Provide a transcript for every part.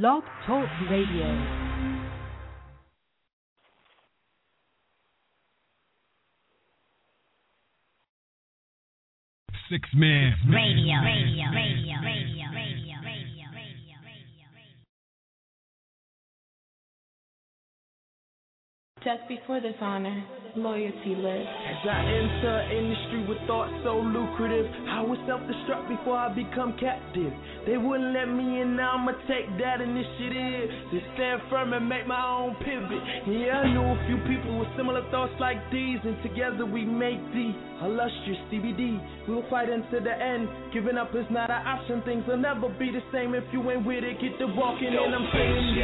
Blog Talk Radio. Six Man Radio, radio, radio, radio, radio, radio, radio, radio. Just before this honor, loyalty lives. As I enter industry with thoughts so lucrative, I would self destruct before I become captive. They wouldn't let me in, now I'ma take that initiative to stand firm and make my own pivot. Yeah, I knew a few people with similar thoughts like these, and together we make the illustrious CBD. We'll fight until the end. Giving up is not an option. Things will never be the same if you ain't with it. Get the walking, and I'm saying.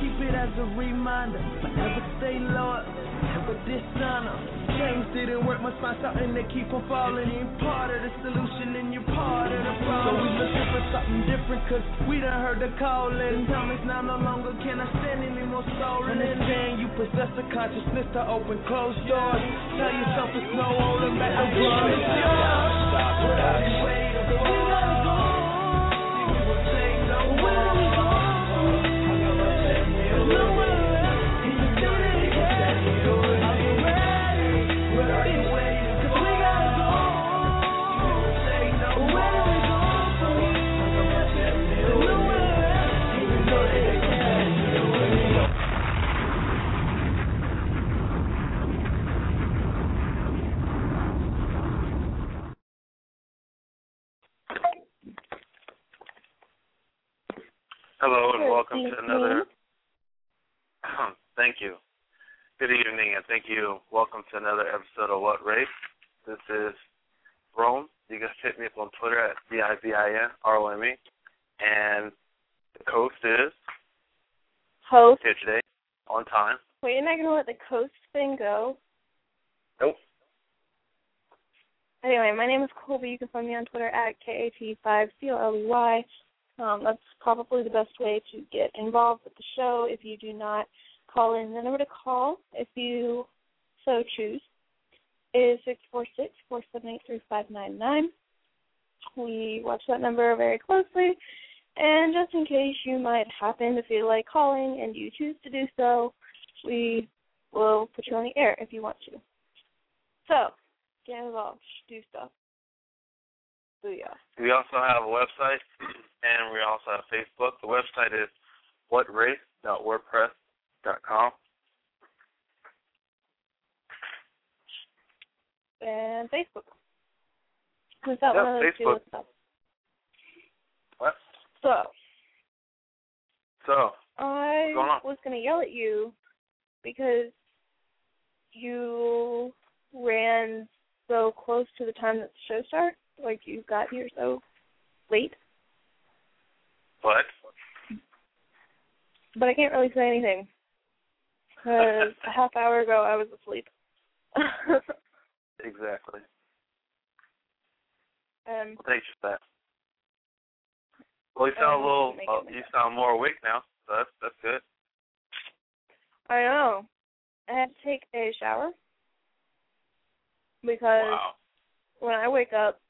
Keep it as a reminder. Forever stay loyal, never dishonor. Change didn't work, must find something to keep on falling. You're part of the solution, and you're part of the problem. So we looking for something different, cause we done heard the calling. Is now no longer can I stand anymore stolen. Understand you possess a consciousness to open closed doors. Tell yourself it's no holding back the blood. It's yours. Welcome to another. thank you. Good evening and thank you. Welcome to another episode of What Race. This is Rome. You can hit me up on Twitter at V I B I N R O M E. And the host is Host. here today on time. Wait, you're not gonna let the coast thing go? Nope. Anyway, my name is Colby. You can find me on Twitter at KAT5COLBY. Um, that's probably the best way to get involved with the show if you do not call in. The number to call, if you so choose, is six four six four seven eight three five nine nine. We watch that number very closely, and just in case you might happen to feel like calling and you choose to do so, we will put you on the air if you want to. So, get involved, do stuff. Booyah. We also have a website and we also have Facebook. The website is whatrace.wordpress.com. And Facebook. Is that Yeah, one of two Facebook. What? So, So, I going on? was going to yell at you because you ran so close to the time that the show started. Like, you got here so late. what? But I can't really say anything. Because a half hour ago I was asleep. Exactly. um, Well, thanks for that. Well, you sound a little. Uh, you it. sound more awake now, so that's that's good. I know. I had to take a shower because Wow. when I wake up,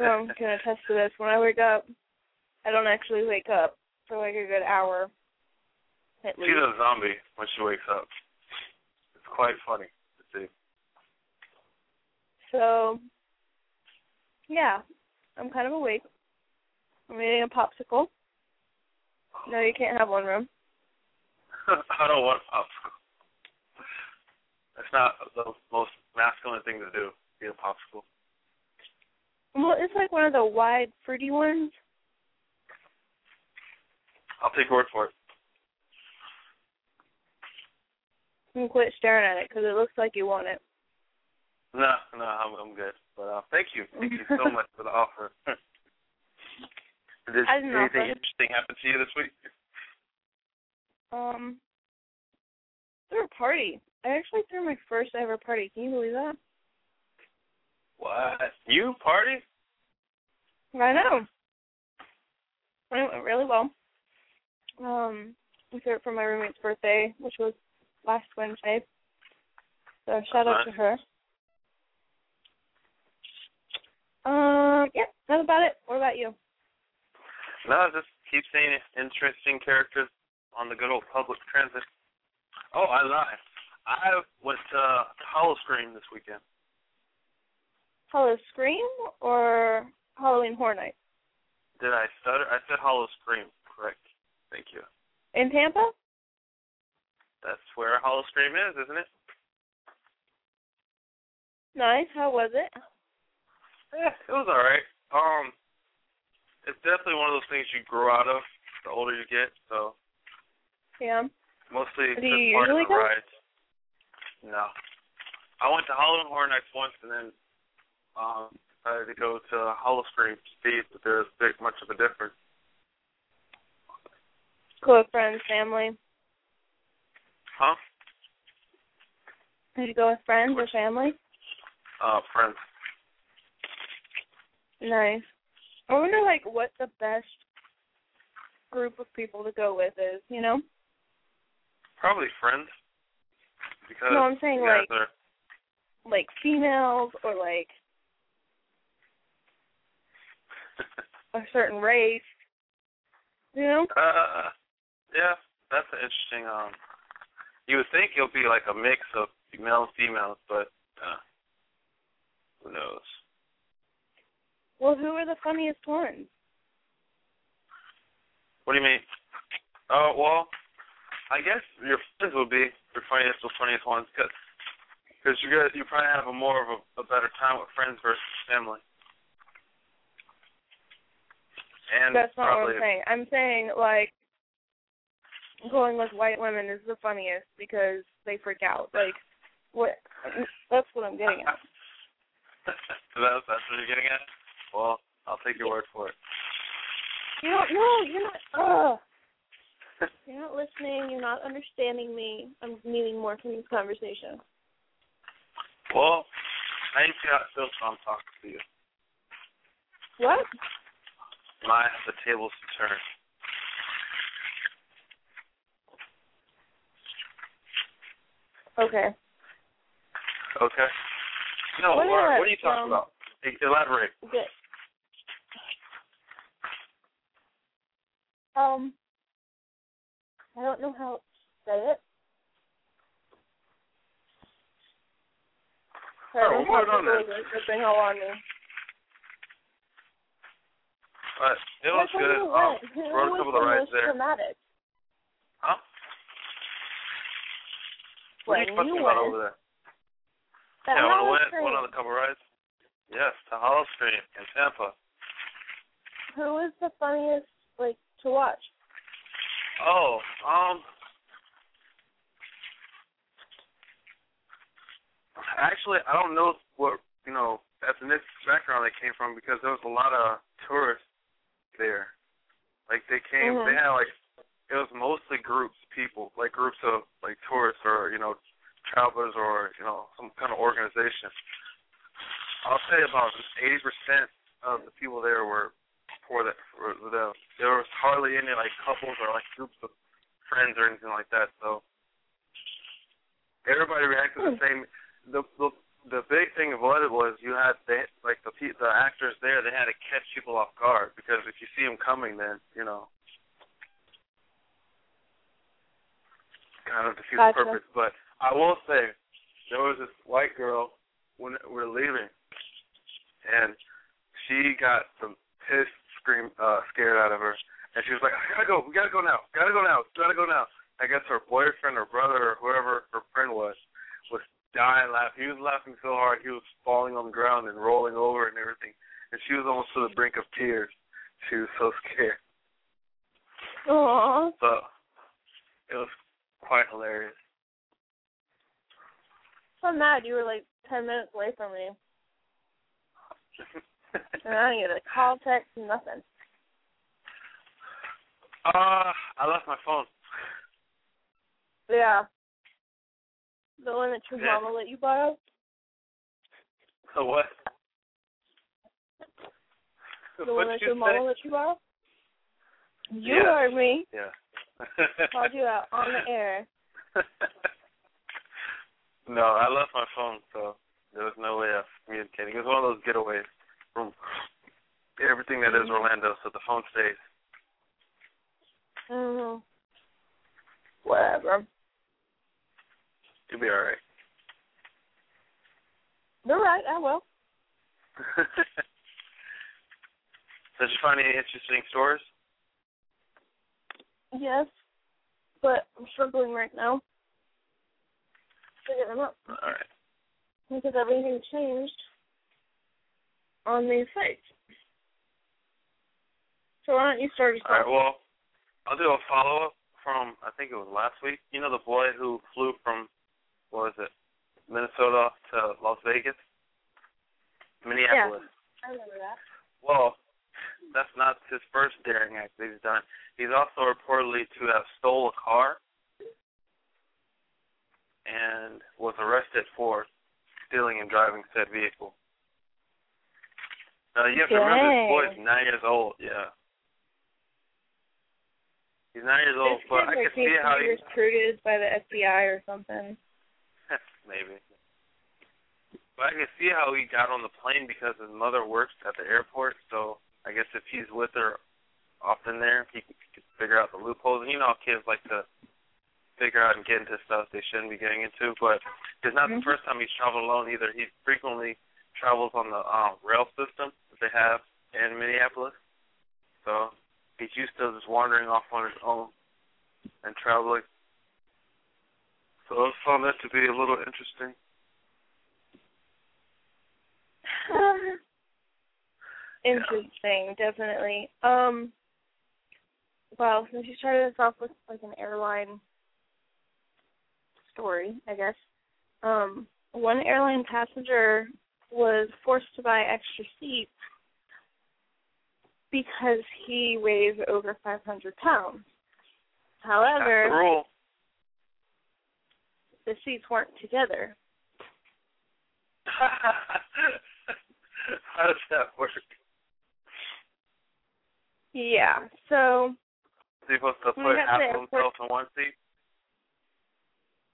well, can attest to this. When I wake up, I don't actually wake up for like a good hour at She's least. a zombie when she wakes up. It's quite funny to see. So, yeah, I'm kind of awake. I'm eating a popsicle. No, you can't have one room. I don't want a popsicle. That's not the most masculine thing to do. Eat a popsicle. Well, it's like one of the wide, fruity ones. I'll take your word for it. And quit staring at it because it looks like you want it. No, no, I'm I'm good. But uh, thank you, thank you so much for the offer. Did anything offer. interesting happen to you this week? Um, threw a party. I actually threw my first ever party. Can you believe that? What? You party? I know. It went really well. Um, I threw it for my roommate's birthday, which was last Wednesday. So shout out to her. Um, yeah, that's about it. What about you? No, just keep seeing interesting characters on the good old public transit. Oh, I lied. I went to Hollow Scream this weekend. Howl-O-Scream or Halloween Horror Night? Did I stutter? I said Hollow Scream. Correct. Thank you. In Tampa? That's where Howl-O-Scream is, isn't it? Nice. How was it? Yeah, it was all right. Um, it's definitely one of those things you grow out of the older you get. So Yeah. mostly Do just you part of the go? rides. No, I went to Halloween Horror Nights once, and then um, decided to go to Hollow Scream to see if there's big much of a difference. Go with friends, family. Huh? Did you go with friends or family? Uh, friends. Nice. I wonder like what the best group of people to go with is, you know? Probably friends. Because No, I'm saying like are, like females or like a certain race. You know? Uh, yeah, that's an interesting. Um, you would think it'll be like a mix of males, and females, but uh, who knows? Well, who are the funniest ones? What do you mean? Oh well, I guess your friends would be your funniest, the funniest ones, because because you guys you probably have a more of a, a better time with friends versus family. And That's not what I'm saying. I'm saying like going with white women is the funniest because they freak out. Like what? That's what I'm getting at. that's that's what you're getting at. Well, I'll take your word for it. You don't. No, you're not. Ugh. You're not listening. You're not understanding me. I'm needing more from this conversation. Well, I need to see how it feels when I'm talking to you. What? My the tables turn. Okay. Okay. No, What Laura, what are you talking um, about? Elaborate. Good. Um, I don't know how to say it. Oh, Sorry, we'll put it on people then. are on me. But it was Like, good. Um? Who rode a couple of rides there. dramatic? Huh? What are you fussing about over there? That yeah, when I went, went on a couple rides. Yes, to Hollow Scream in Tampa. Who was the funniest, like, to watch? Oh, um, actually, I don't know what you know ethnic background they came from because there was a lot of tourists there. Like they came, Mhm. they had like it was mostly groups, people, like groups of like tourists or you know travelers or you know some kind of organization. I'll say about eighty percent of the people there were for that for the there was hardly any like couples or like groups of friends or anything like that. So everybody reacted the same. The the the big thing about it was you had they like the the actors there they had to catch people off guard because if you see them coming then you know kind of defeats Gotcha. the purpose. But I will say there was this white girl when we were leaving and she got the piss scream uh scared out of her and she was like, I gotta go, we gotta go now, gotta go now, gotta go now. I guess her boyfriend or brother or whoever her friend was dying laughing. He was laughing so hard he was falling on the ground and rolling over and everything. And she was almost to the brink of tears. She was so scared. Aww. So it was quite hilarious. I'm mad you were like ten minutes away from me. And I didn't get a call, text, nothing. Uh I left my phone. Yeah. The one that your Yeah. mama let you borrow? So what? The one What'd that you your say? mama let you borrow? You Yeah. heard me. Yeah. Called you out on the air. no, I left my phone, so there was no way of communicating. It was one of those getaways from everything that is Orlando, so the phone stays. Mm, whatever. You'll be all right. You're. I will. Did you find any interesting stories? Yes, but I'm struggling right now to get them up All right. because everything changed on the site. So why don't you start All right. Well, I'll do a follow up from I think it was last week. You know the boy who flew from what was it, Minnesota to Las Vegas, Minneapolis. Yeah, I remember that. Well, that's not his first daring act that he's done. He's also reportedly to have stole a car and was arrested for stealing and driving said vehicle. Now you have to remember this boy is nine years old. Yeah, he's nine years old, this but I like can see how he recruited by the FBI or something. maybe. But I can see how he got on the plane because his mother works at the airport. So I guess if he's with her often there, he could figure out the loopholes. And you know how kids like to figure out and get into stuff they shouldn't be getting into. But it's not Mhm. the first time he's traveled alone either. He frequently travels on the um, rail system that they have in Minneapolis. So he's used to just wandering off on his own and traveling. So I found that to be a little interesting. Interesting, definitely. Um, well, since you started us off with like an airline story, I guess. Um, one airline passenger was forced to buy extra seats because he weighs over 500 pounds. However, the seats weren't together. How does that work? Yeah, so So you're supposed to put half of himself in one seat?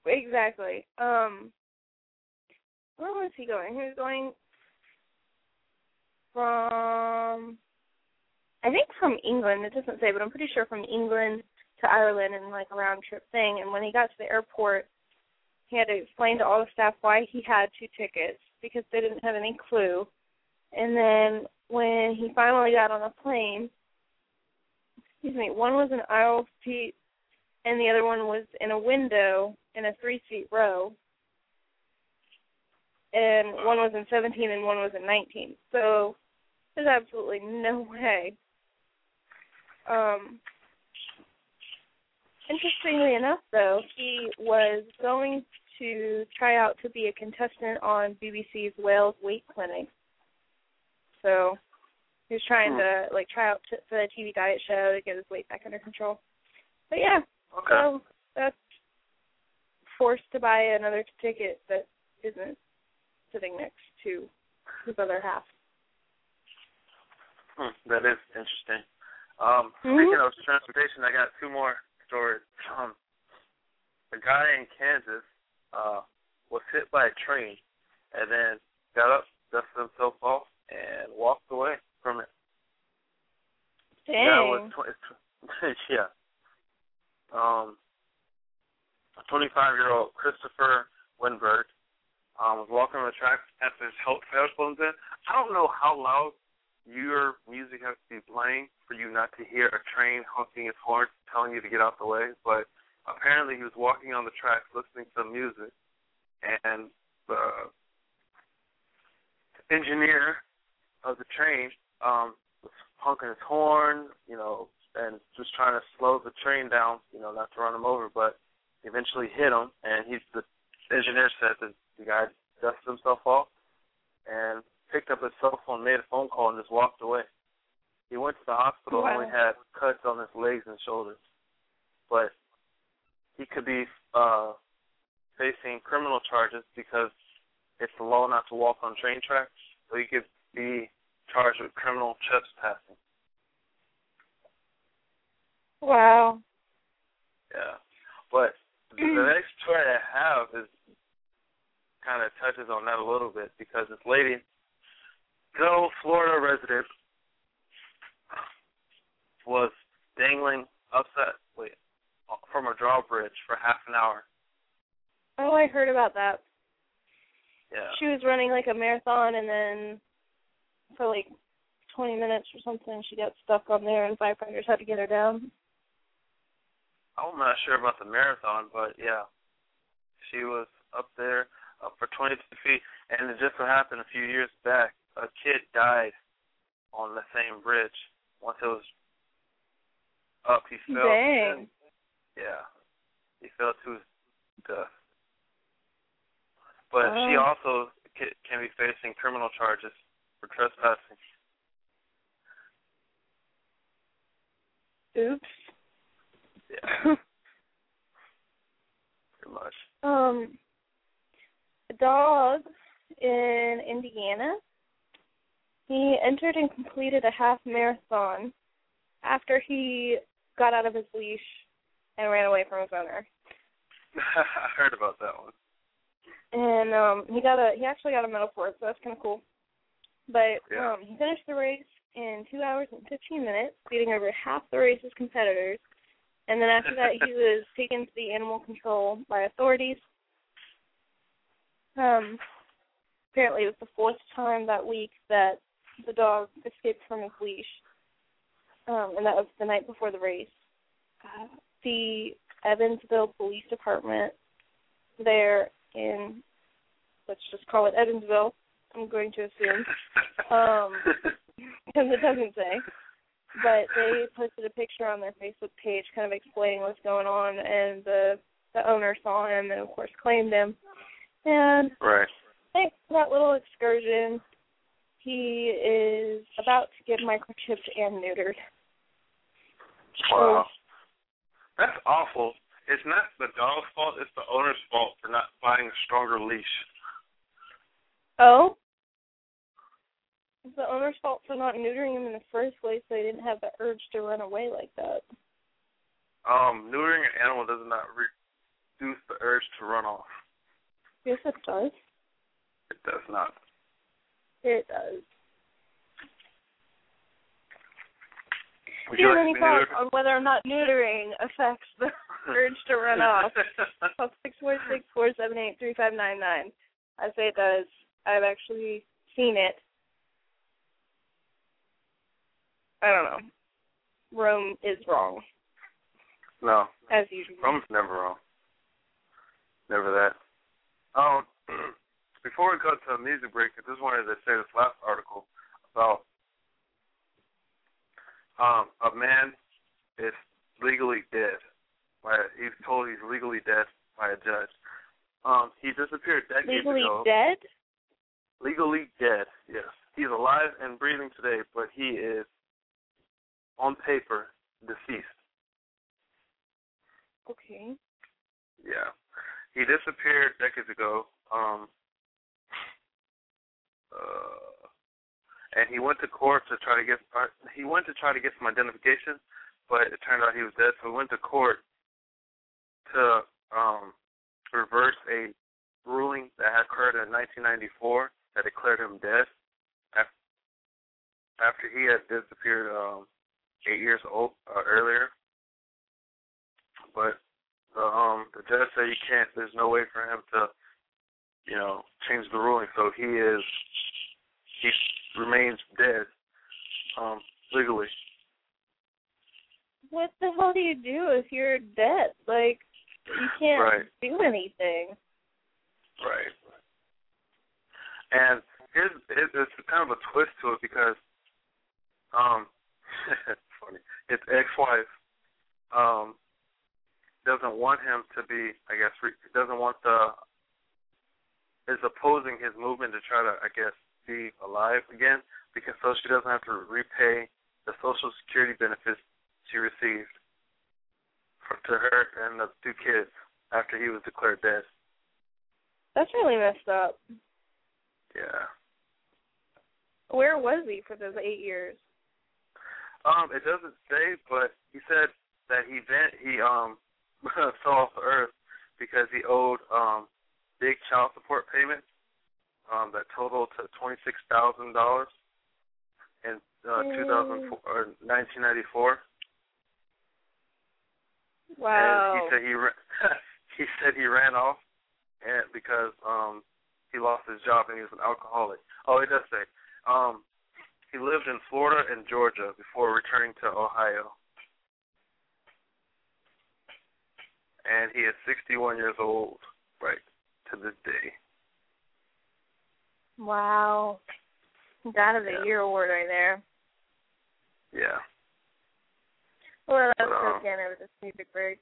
Exactly. Um where was he going? He was going from I think from England, it doesn't say, but I'm pretty sure from England to Ireland and like a round trip thing and when he got to the airport he had to explain to all the staff why he had two tickets because they didn't have any clue. And then when he finally got on the plane, excuse me, one was an aisle seat and the other one was in a window in a three seat row. And one was in 17 and one was in 19. So there's absolutely no way. Um, interestingly enough, though, he was going to try out to be a contestant on BBC's Wales Weight Clinic. So he was trying Hmm. to like try out for the TV diet show to get his weight back under control. But yeah, Okay. so that's forced to buy another ticket that isn't sitting next to his other half. Hmm, that is interesting. Um, Mhm. Speaking of transportation, I got two more stories. Um, a guy in Kansas uh, was hit by a train and then got up, dusted himself off, and walked away from it. Dang. Yeah, was tw- yeah. Um, a 25 year old Christopher Winberg um, was walking on the tracks after his health headphones in. I don't know how loud your music has to be playing for you not to hear a train honking its horn, telling you to get out the way. But apparently, he was walking on the tracks listening to music, and the engineer of the train um, was honking his horn, you know, and just trying to slow the train down, you know, not to run him over, but eventually hit him. And he's the engineer said that the guy dusted himself off and picked up his cell phone, made a phone call, and just walked away. He went to the hospital and Wow. only had cuts on his legs and shoulders, but he could be uh facing criminal charges because it's the law not to walk on train tracks. So he could be charged with criminal trespassing. Wow. Yeah. But the next story I have is kind of touches on that a little bit because this lady, good old Florida resident, was dangling upside from a drawbridge for half an hour. Oh, I heard about that. Yeah. She was running like a marathon, and then for like 20 minutes or something, she got stuck on there, and firefighters had to get her down. I'm not sure about the marathon, but yeah, she was up there up for 22 feet, and it just so happened a few years back, a kid died on the same bridge once it was up. He fell. Dang. And, yeah, he fell to his death. But she Oh. also can be facing criminal charges for trespassing. Oops. Yeah, pretty much. um, a dog in Indiana. He entered and completed a half marathon after he got out of his leash and ran away from his owner. I heard about that one. And um he got a he actually got a medal for it, so that's kinda cool. But Yeah. um he finished the race in two hours and fifteen minutes, beating over half the race's competitors. And then after that he was taken to the animal control by authorities. Um apparently it was the fourth time that week that the dog escaped from his leash. Um and that was the night before the race. Uh, the Evansville Police Department there in let's just call it Evansville. I'm going to assume Um, because it doesn't say. But they posted a picture on their Facebook page, kind of explaining what's going on, and the the owner saw him and of course claimed him. And right. thanks to that little excursion, he is about to get microchipped and neutered. Wow. That's awful. It's not the dog's fault, it's the owner's fault for not buying a stronger leash. Oh? It's the owner's fault for not neutering him in the first place so he didn't have the urge to run away like that. Um, neutering an animal does not reduce the urge to run off. Yes, it does. It does not. It does. Would Do you have any thoughts on whether or not neutering affects the urge to run off? Call six four six four seven eight three five nine nine. I say it does. I've actually seen it. I don't know. Rome is wrong, no, as usual. Rome's never wrong. Never that. Um, before we go to a music break, I just wanted to say this last article about um a man is legally dead. By he's told he's legally dead by a judge. Um, he disappeared decades Legally ago. dead? Legally dead. Yes, he's alive and breathing today, but he is on paper deceased. Okay. Yeah. He disappeared decades ago. Um uh and he went to court to try to get uh, he went to try to get some identification, but it turned out he was dead, so he went to court to um reverse a ruling that had occurred in 1994 that declared him dead af- after he had disappeared um eight years old uh, earlier. But the um the judge said you can't. There's no way for him to, you know, change the ruling. So he is he remains dead, um, legally. What the hell do you do if you're dead? Like, you can't Right. do anything. Right. And here's, here's there's kind of a twist to it because, um, it's funny. His ex-wife, um, doesn't want him to be. I guess re- doesn't want the is opposing his movement to try to, I guess, be alive again because so she doesn't have to repay the social security benefits she received for, to her and the two kids after he was declared dead. That's really messed up. Yeah. Where was he for those eight years? Um, it doesn't say, but he said that he vent he um fell off the earth because he owed um big child support payments um, that totaled to twenty six thousand dollars in uh, two thousand four or nineteen ninety four. Wow. And he said he ran. he said he ran off, and because um he lost his job and he was an alcoholic. Oh, he does say. Um, he lived in Florida and Georgia before returning to Ohio. And he is 61 years old, right, to this day. Wow. God of the yeah. Year award right there. Yeah. Well, that's good. Uh, again was a music break.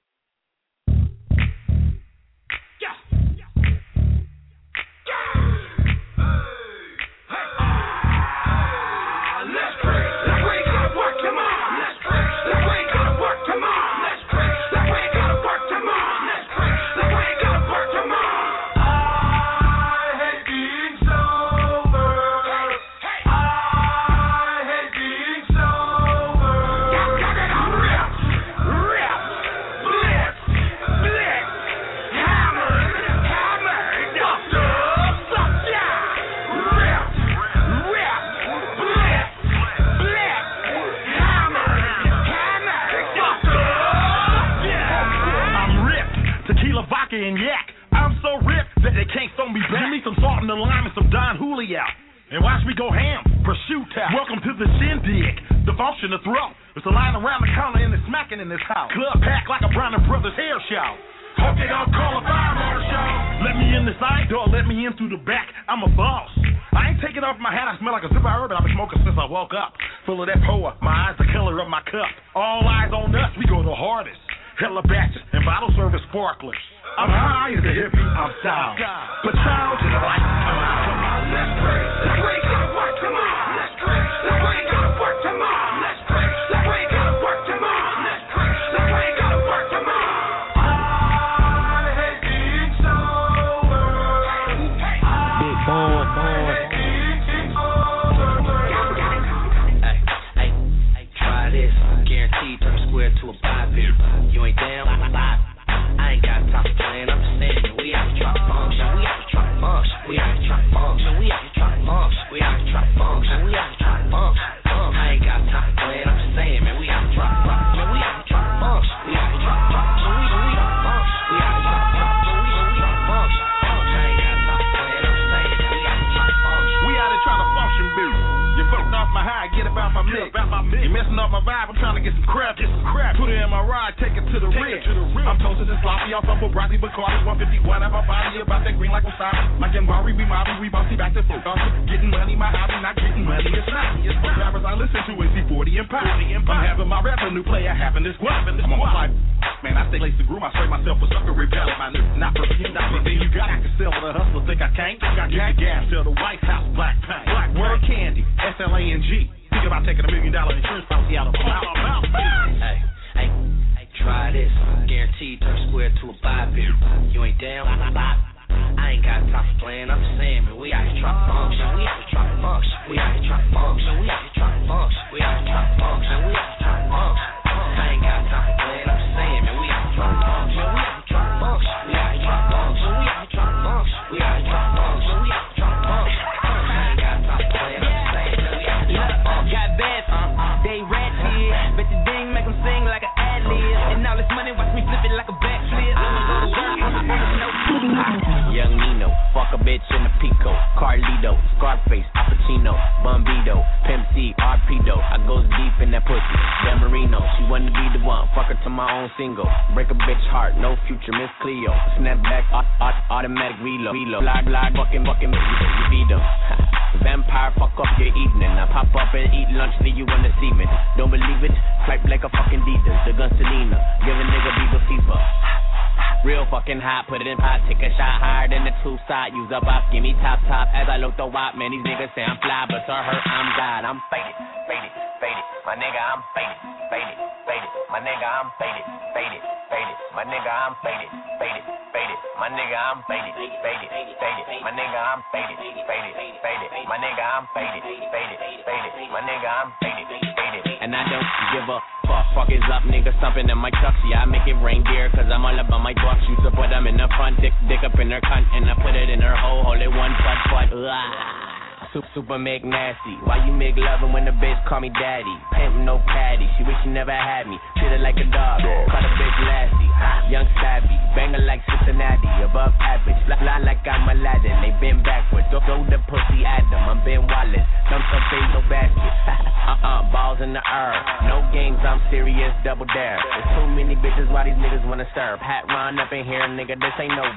out in the alignments some Don Julio. And watch me go ham, pursue tap. Welcome to the shindig, the function of throw. It's a line around the corner and it's smacking in this house. Club packed like a Bronner Brothers hair show. Hope they don't call a fire marshal. Let me in the side door, let me in through the back. I'm a boss. I ain't taking off my hat, I smell like a zipper urban. I've been smoking since I woke up. Full of that power, my eyes the color of my cup. All eyes on us, we go the hardest hella batches, and bottle service sparklers. I'm high as a hippie, I'm sound. But sound is like, come on, come on, let's praise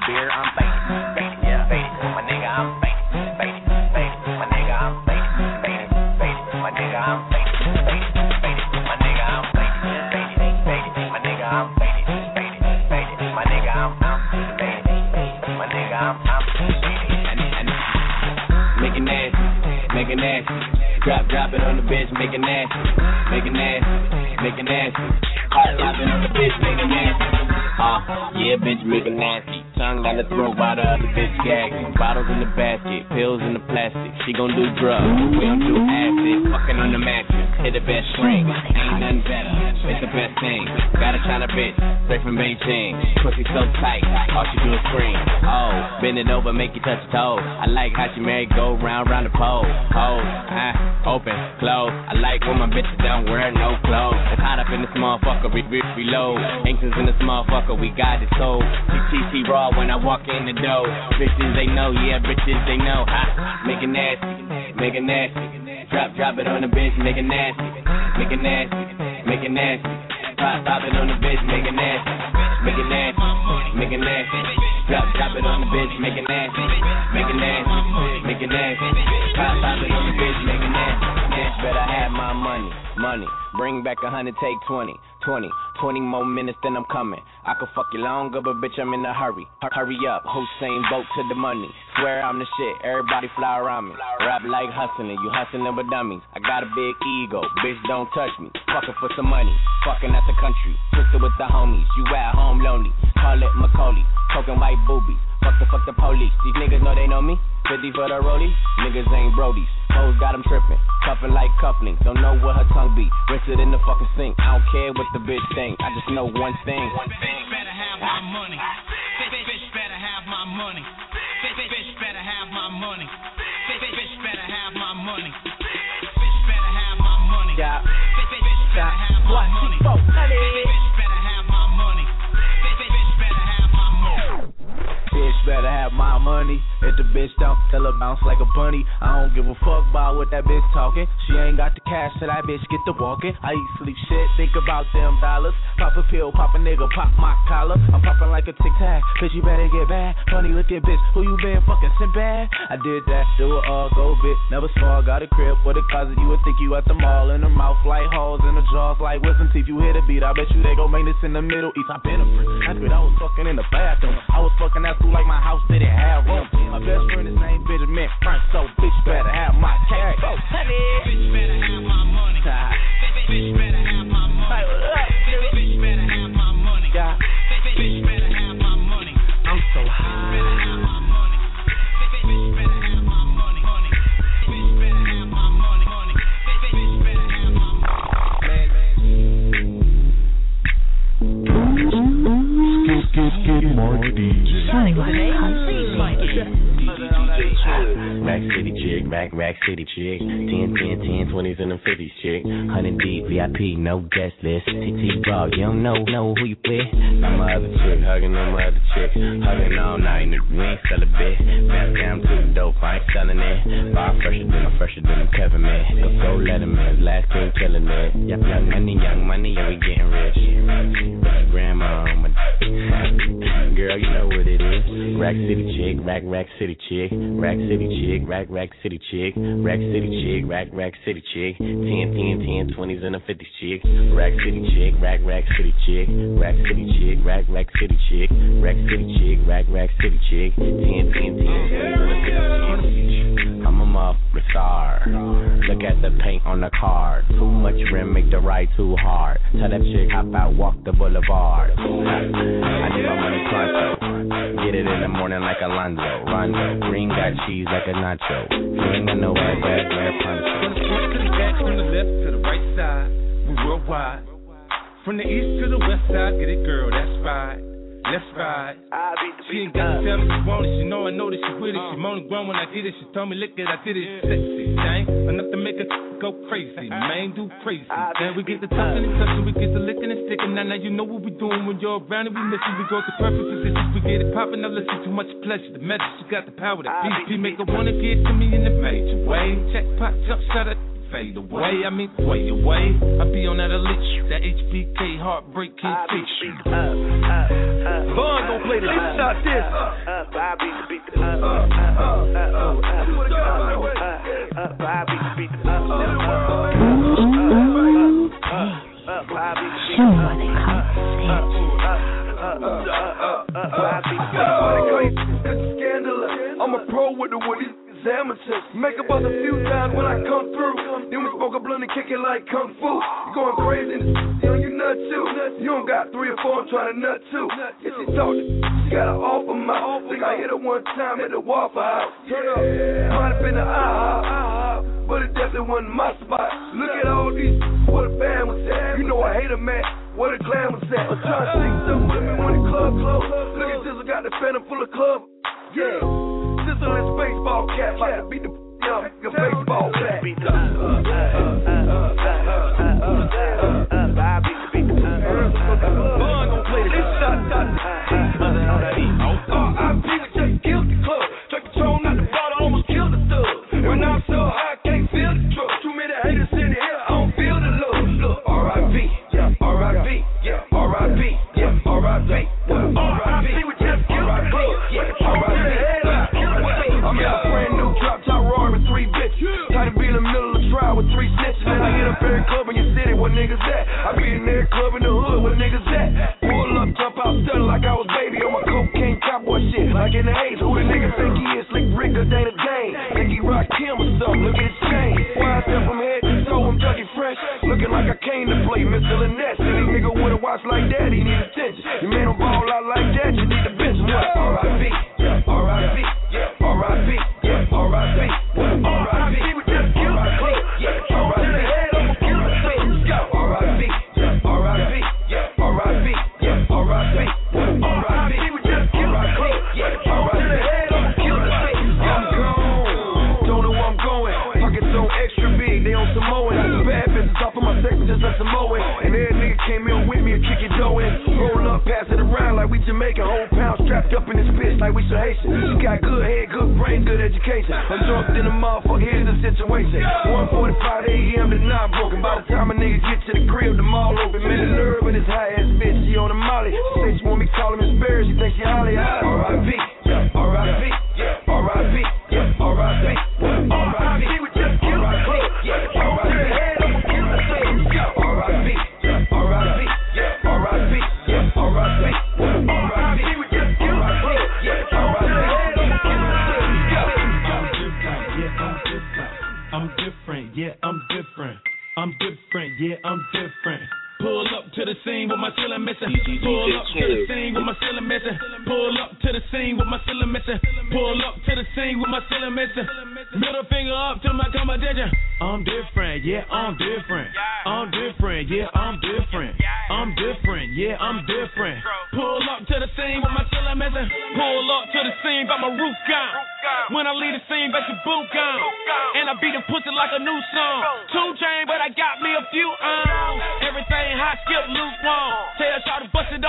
beer, I'm faded. Faded, yeah, faded. My nigga, I'm faded. Faded, faded. My nigga, I'm faded. Faded, faded. My nigga, I'm faded. Faded, faded. My nigga, I'm faded. Faded, faded. My nigga, I'm faded. Faded, faded. My nigga, I'm I'm faded. Faded. Make it nasty, make nasty. Drop, drop it on the bitch, make it nasty, make it nasty, make it nasty. Hot drop on the bitch, make it nasty. Uh, yeah, bitch, make it nasty. Tongue down the throat while the other bitch gagging. Bottles in the basket, pills in the plastic. She gon' do drugs, we gon' do acid. Fucking on the mattress, hit the best string. Ain't nothing better, it's the best thing. Got a China bitch, straight from Beijing. Pussy so tight, all she do is scream. Oh, bend it over, make you touch your toe. I like how she married, go round, round the pole. Oh, ah, open, close. I like when my bitches don't wear no clothes. It's hot up in this motherfucker, we, we reload. Ancients in this motherfucker, we got it sold. TTT raw when I walk in the door. Bitches they know, yeah, bitches they know. Ha, make it nasty, make it nasty. Drop, drop it on the bitch, make it nasty, make it nasty, make it nasty. Pop, pop it on the bitch, make it nasty, make it nasty, make it nasty. Drop, drop it on the bitch, make it nasty, make it nasty, make it nasty. Pop, pop it on the bitch, make it nasty. Better have my money, money. Bring back a hundred, take twenty. 20, 20 more minutes, then I'm coming. I could fuck you longer, but bitch, I'm in a hurry. Hur- hurry up, Hussein boat to the money. Swear I'm the shit, everybody fly around me. Rap like hustling, you hustling with dummies. I got a big ego, bitch, don't touch me. Fucking for some money, fucking at the country. Twisted with the homies, you at home lonely. Call it Macaulay, poking white boobies. Fuck the fuck the police, these niggas know they know me. 50 for the rollie, niggas ain't brodies. Hoes got them tripping, cuffing like cufflinks. Don't know where her tongue be. Rinse it in the fucking sink. I don't care what the bitch think. I just know one thing. Bitch better have my money. Bitch, bitch better have my money. Bitch, bitch better have my money. Bitch, bitch better have my money. Bitch better have my money. Yeah. Bitch, bitch better have my money. Bitch better have Bitch better have my money. If the bitch don't tell her bounce like a bunny, I don't give a fuck about what that bitch talking. She ain't got the cash, so that bitch get to walking. I eat sleep shit, think about them dollars. Pop a pill, pop a nigga, pop my collar. I'm popping like a tic tac, bitch you better get back. Funny looking bitch, who you been fucking bad? I did that, do it all, go bit, never small. Got a crib with a closet, you would think you at the mall. In the mouth like holes, in the jaws like wisdom teeth. You hear the beat, I bet you they go this in the Middle East. I been a freak. I was fucking in the bathroom. I was fucking that school like my house didn't have room. My best friend is named Benjamin Frank, so bitch better no guest list. TT Raw, you don't know, know who you with. Got my other chick, hugging on my other chick. Hugging all night, nigga, we ain't sell a bit. Back down to the dope, I ain't selling it. Bar fresher than, fresher than Kevin, man. Go, go let him last king killing it. Yep, young money, young money, yeah, we getting rich. Grandma on my Girl, you know what it is. Rack City chick, rack, rack city chick. Rack City chick, rack, rack city chick. Rack City chick, rack, rack city chick. 10, 10, 10, 20s and a 50s chick. Rack City chick, rack, rack city chick. Rack City chick, rack, rack city chick. Rack City chick, rack, rack city chick. 10, 10, 10, 20s and a 50s chick. I'm a motherfucking star. Look at the paint on the car. Too much rim make the ride too hard. Tell that chick hop out, walk the boulevard. I need my money pronto. Get it in the morning like Alonzo. Rondo. Green got cheese like a nacho. You ain't no ass, ass, wear poncho. From the front to the back, from the left to the right side, we worldwide. From the east to the west side, get it, girl, that's right. Let's ride. She ain't got to tell me she want it. She know I know that she with it. She moaning grown when I did it. She told me, look it, I did it. Sexy thing, enough to make her go crazy. Man, do crazy. Then we get the touching and touching, we get the licking and sticking. Now, now you know what we doing when you're around and we missing. We go to perfect positions, we get it popping. Now listen, too much pleasure. The message, you got the power. That BP make her wanna get to me in the major way. Check, pop, jump, shut it fade away. I mean, way away. I be on that elite, that HBK heartbreak king feature. Vaughn gon' play the beat shot this. Somebody Scandalous. I'm a pro with the woody amateurs. Make a buzz a few times when I come through. Then we smoke a blunt and kick it like kung fu. You going crazy in the you you nut too. You don't got three or four, I'm trying to nut too. If she talk, she got an offer mouth. Think I hit her one time at the Waffle House. Turn up, might have been the ah, IHOP, ah, ah, but it definitely wasn't my spot. Look at all these, what a band was at. You know I hate a man. What a glam was that? I'm trying to sing some women when the club closed. Look at this, I got the phantom full of club. Yeah. This baseball cap, like to beat the up your baseball bat.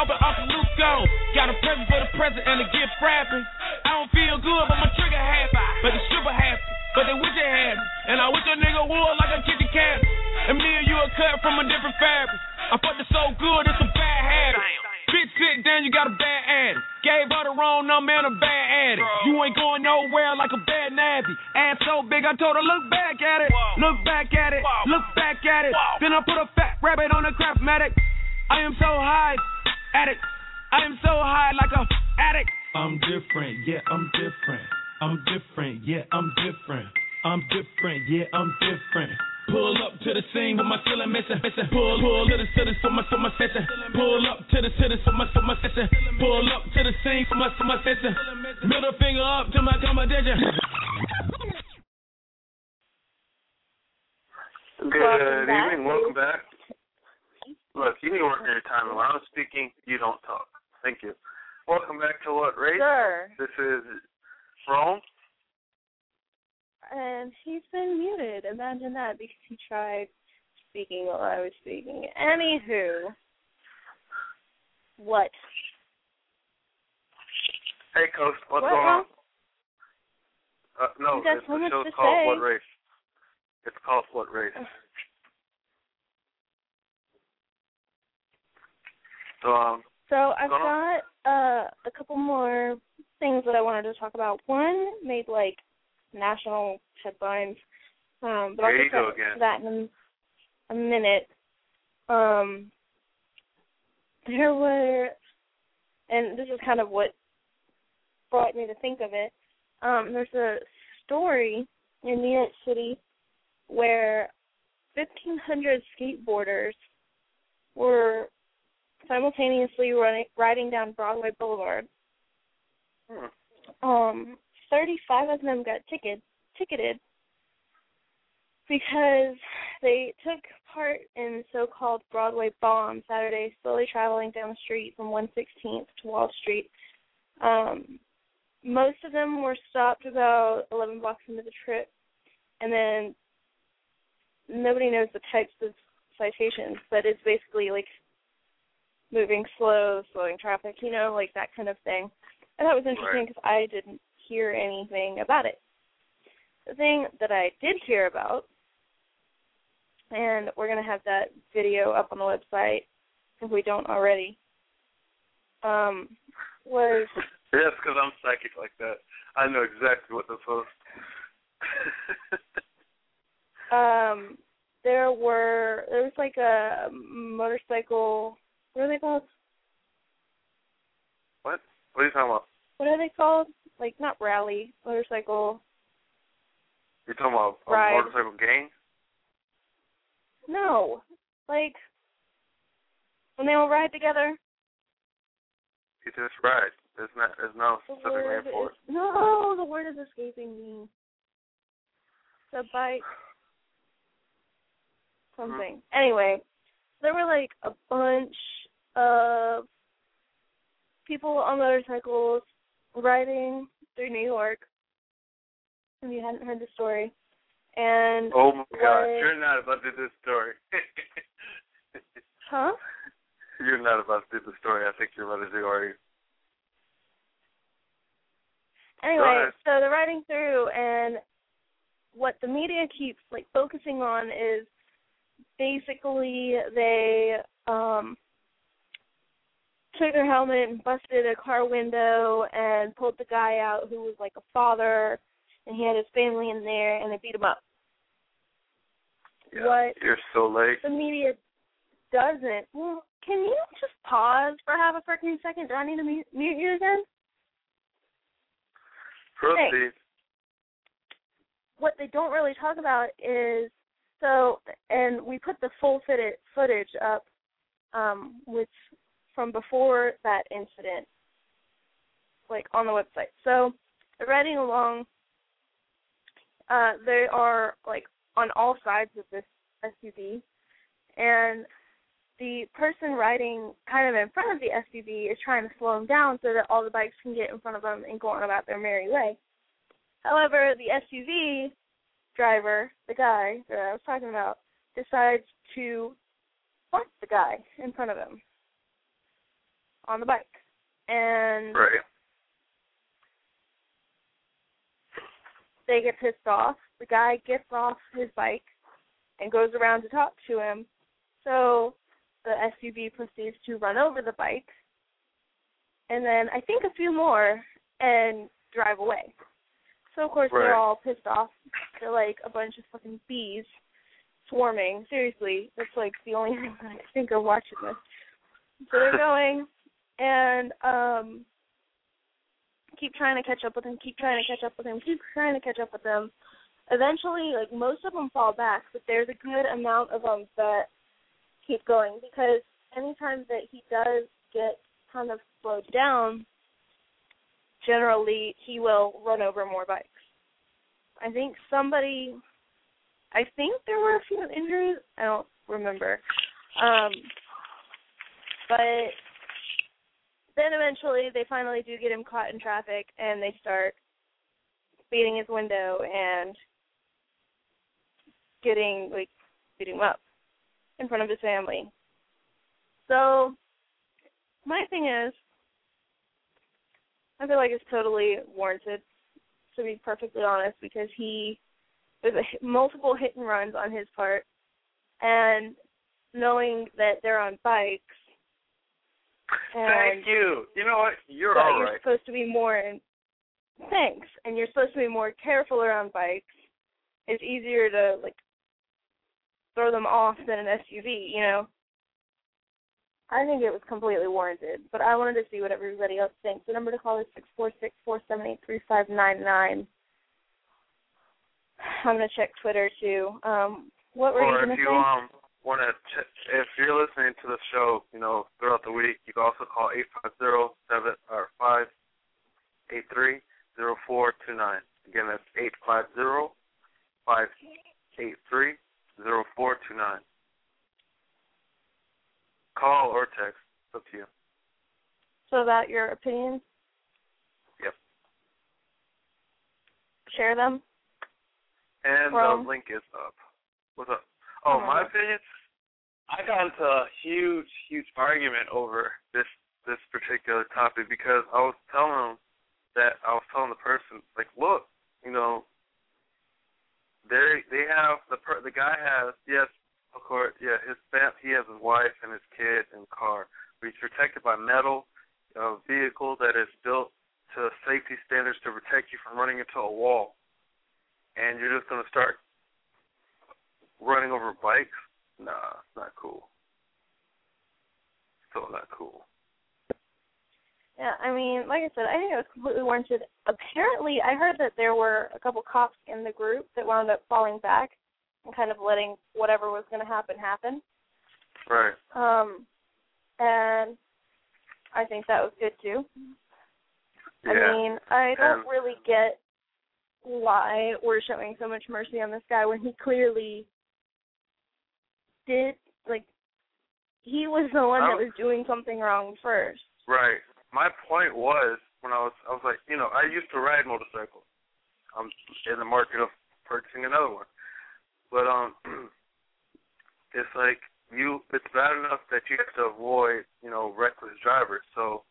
Open, Uncle Luke gone. Got a present for the present and a gift wrapping. I don't feel good, but my trigger happy. But the stripper happy. But they wish it had me. And I wish a nigga would like a kitchen cat. And me and you are cut from a different fabric. I fucked it so good, it's a bad habit. Bitch, sit down, you got a bad addict. Gave her the wrong number and a bad addict. You ain't going nowhere like a bad nabby. Ass so big, I told her, look back at it. Look back at it. Look back at it. Then I put a fat rabbit on a craftmatic. I am so high, addict. I am so high like a addict. I'm different, yeah, I'm different. I'm different, yeah, I'm different. I'm different, yeah, I'm different. Pull up to the scene with my ceiling missing. missing. Pull, pull to the to the for my for my session. Pull up to the to the for my for my session. Pull up to the scene for my for my session. Middle finger up to my competition. Good evening, welcome back. Look, you need to work on your time. When I'm speaking, you don't talk. Thank you. Welcome back to What Race? Sure. This is Rome. and he's been muted. Imagine that because he tried speaking while I was speaking. Anywho, what? Hey, Coach, what's What, going on? Uh, no, it's, so the show's called say. What Race. It's called What Race. So, um, So I've got uh, a couple more things that I wanted to talk about. One made like national headlines, um, but There I'll get to again. that in a minute. Um, there were, and this is kind of what brought me to think of it. Um, there's a story in New York City where 1,500 skateboarders were simultaneously running, riding down Broadway Boulevard. hmm. Um, 35 of them got ticket, ticketed because they took part in the so-called Broadway bomb Saturday, slowly traveling down the street from 116th to Wall Street. Um, most of them were stopped about 11 blocks into the trip, and then nobody knows the types of citations, but it's basically like moving slow, slowing traffic, you know, like that kind of thing. And that was interesting Right. because I didn't hear anything about it. The thing that I did hear about, and we're going to have that video up on the website if we don't already, um, was Yes, because I'm psychic like that. I know exactly what to post. um, there were there was like a motorcycle. What are they called? what? What are you talking about? What are they called? Like not rally motorcycle. You're talking about a Ride. motorcycle gang? No, like when they all ride together. You just ride. There's not. There's no The specific word name for it. no, the word is escaping me. The bike hmm. something. Anyway, there were like a bunch of people on motorcycles riding through New York. If you hadn't heard the story, and Oh my God! Like- You're not about to do this story. huh? You're not about to do the story. I think you're about to do already. Anyway, so they're riding through, and what the media keeps like focusing on is basically they um took their helmet and busted a car window and pulled the guy out who was like a father, and he had his family in there, and they beat him up. Yeah. What You're so late. the media doesn't. Well, can you just pause for half a freaking second? Do I need to mute, mute you again? Proceed. what they don't really talk about is so and we put the full footage footage up um which from before that incident like on the website. So riding along uh they are like on all sides of this SUV and the person riding kind of in front of the SUV is trying to slow them down so that all the bikes can get in front of them and go on about their merry way. However, the SUV driver, the guy that I was talking about, decides to bump the guy in front of him on the bike. And Right. they get pissed off. The guy gets off his bike and goes around to talk to him. So the SUV proceeds to run over the bike and then I think a few more and drive away. So of course Right. they're all pissed off. They're like a bunch of fucking bees swarming. Seriously, that's like the only thing that I think of watching this. So they're going and um keep trying to catch up with him, keep trying to catch up with him, keep trying to catch up with them. Eventually, like most of them fall back, but there's a good amount of them that keep going because anytime that he does get kind of slowed down, generally he will run over more bikes. I think somebody, I think there were a few injuries. I don't remember. Um, but then eventually they finally do get him caught in traffic and they start beating his window and getting like beat him up in front of his family. So my thing is, I feel like it's totally warranted, to be perfectly honest, because he there's a multiple hit and runs on his part, and knowing that they're on bikes. And Thank you. You know what? You're that all you're supposed to be more in thanks and you're supposed to be more careful around bikes. It's easier to like throw them off than an suv you know? I think it was completely warranted but i wanted to see what everybody else thinks. The number to call is six four six four seven eight three five nine nine. I'm going to check twitter too. Um what were or you going if you say um want to, ch- if you're listening to the show, you know, throughout the week, you can also call eight five zero seven or five eight three zero four two nine. Again, that's eight five zero five eight three zero four two nine. Call or text. It's up to you. so about your opinions Yep. share them And Well- the link is up. What's up? Oh, my opinion. I got into a huge, huge argument over this this particular topic because I was telling them that I was telling the person like, look, you know, they they have the per, the guy has yes, of course, yeah, his fam he has his wife and his kid and car, but he's protected by metal, a vehicle that is built to safety standards to protect you from running into a wall. And you're just gonna start running over bikes? Nah, it's not cool. Still not cool. Yeah, I mean, like I said, I think it was completely warranted. Apparently, I heard that there were a couple cops in the group that wound up falling back and kind of letting whatever was going to happen happen. Right. Um, and I think that was good too. Yeah. I mean, I don't And- really get why we're showing so much mercy on this guy when he clearly did like he was the one that was doing something wrong first. Right. My point was when I was I was like, you know, I used to ride motorcycles. I'm in the market of purchasing another one. But um it's like you it's bad enough that you have to avoid, you know, reckless drivers. So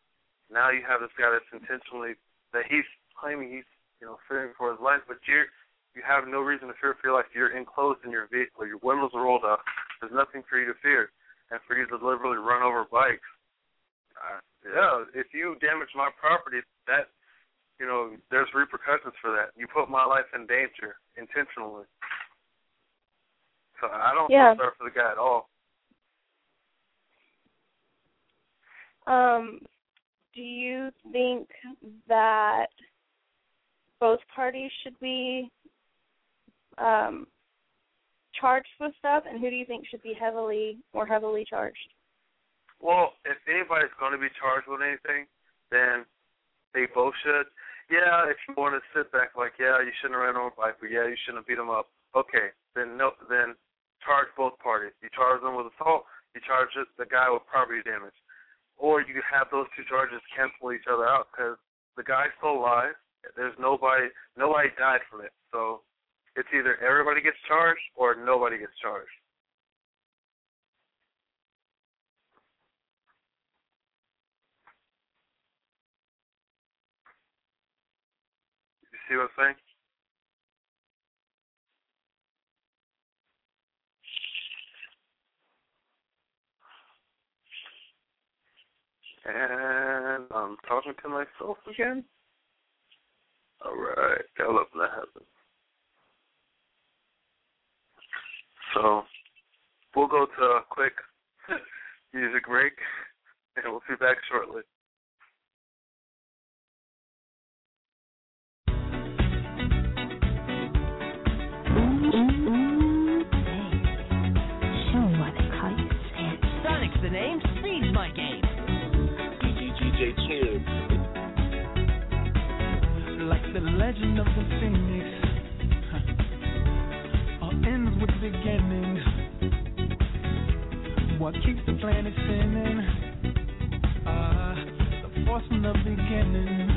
now you have this guy that's intentionally that he's claiming he's, you know, fearing for his life, but you're you have no reason to fear for your life. You're enclosed in your vehicle. Your windows are rolled up. There's nothing for you to fear. And for you to deliberately run over bikes, uh, yeah, if you damage my property, that you know, there's repercussions for that. You put my life in danger intentionally. So I don't Yeah. feel sorry for the guy at all. Um, do you think that both parties should be um, charged with stuff, and who do you think should be heavily more heavily charged? Well, if anybody's going to be charged with anything, then they both should. Yeah, if you want to sit back like, yeah, you shouldn't have ran over a bike, but yeah, you shouldn't have beat them up. Okay, then no, then charge both parties. You charge them with assault. You charge the guy with property damage, or you have those two charges cancel each other out because the guy still alive. There's nobody, nobody died from it. So it's either everybody gets charged or nobody gets charged. You see what I'm saying? And I'm talking to myself again. Alright, gotta love when that happens. So, we'll go to a quick music break, and we'll be back shortly. Sonic's the name, Speed's my game. DJ Chill. like the legend of the phoenix. With beginning. What keeps the planet spinning? Ah, the force from the beginning.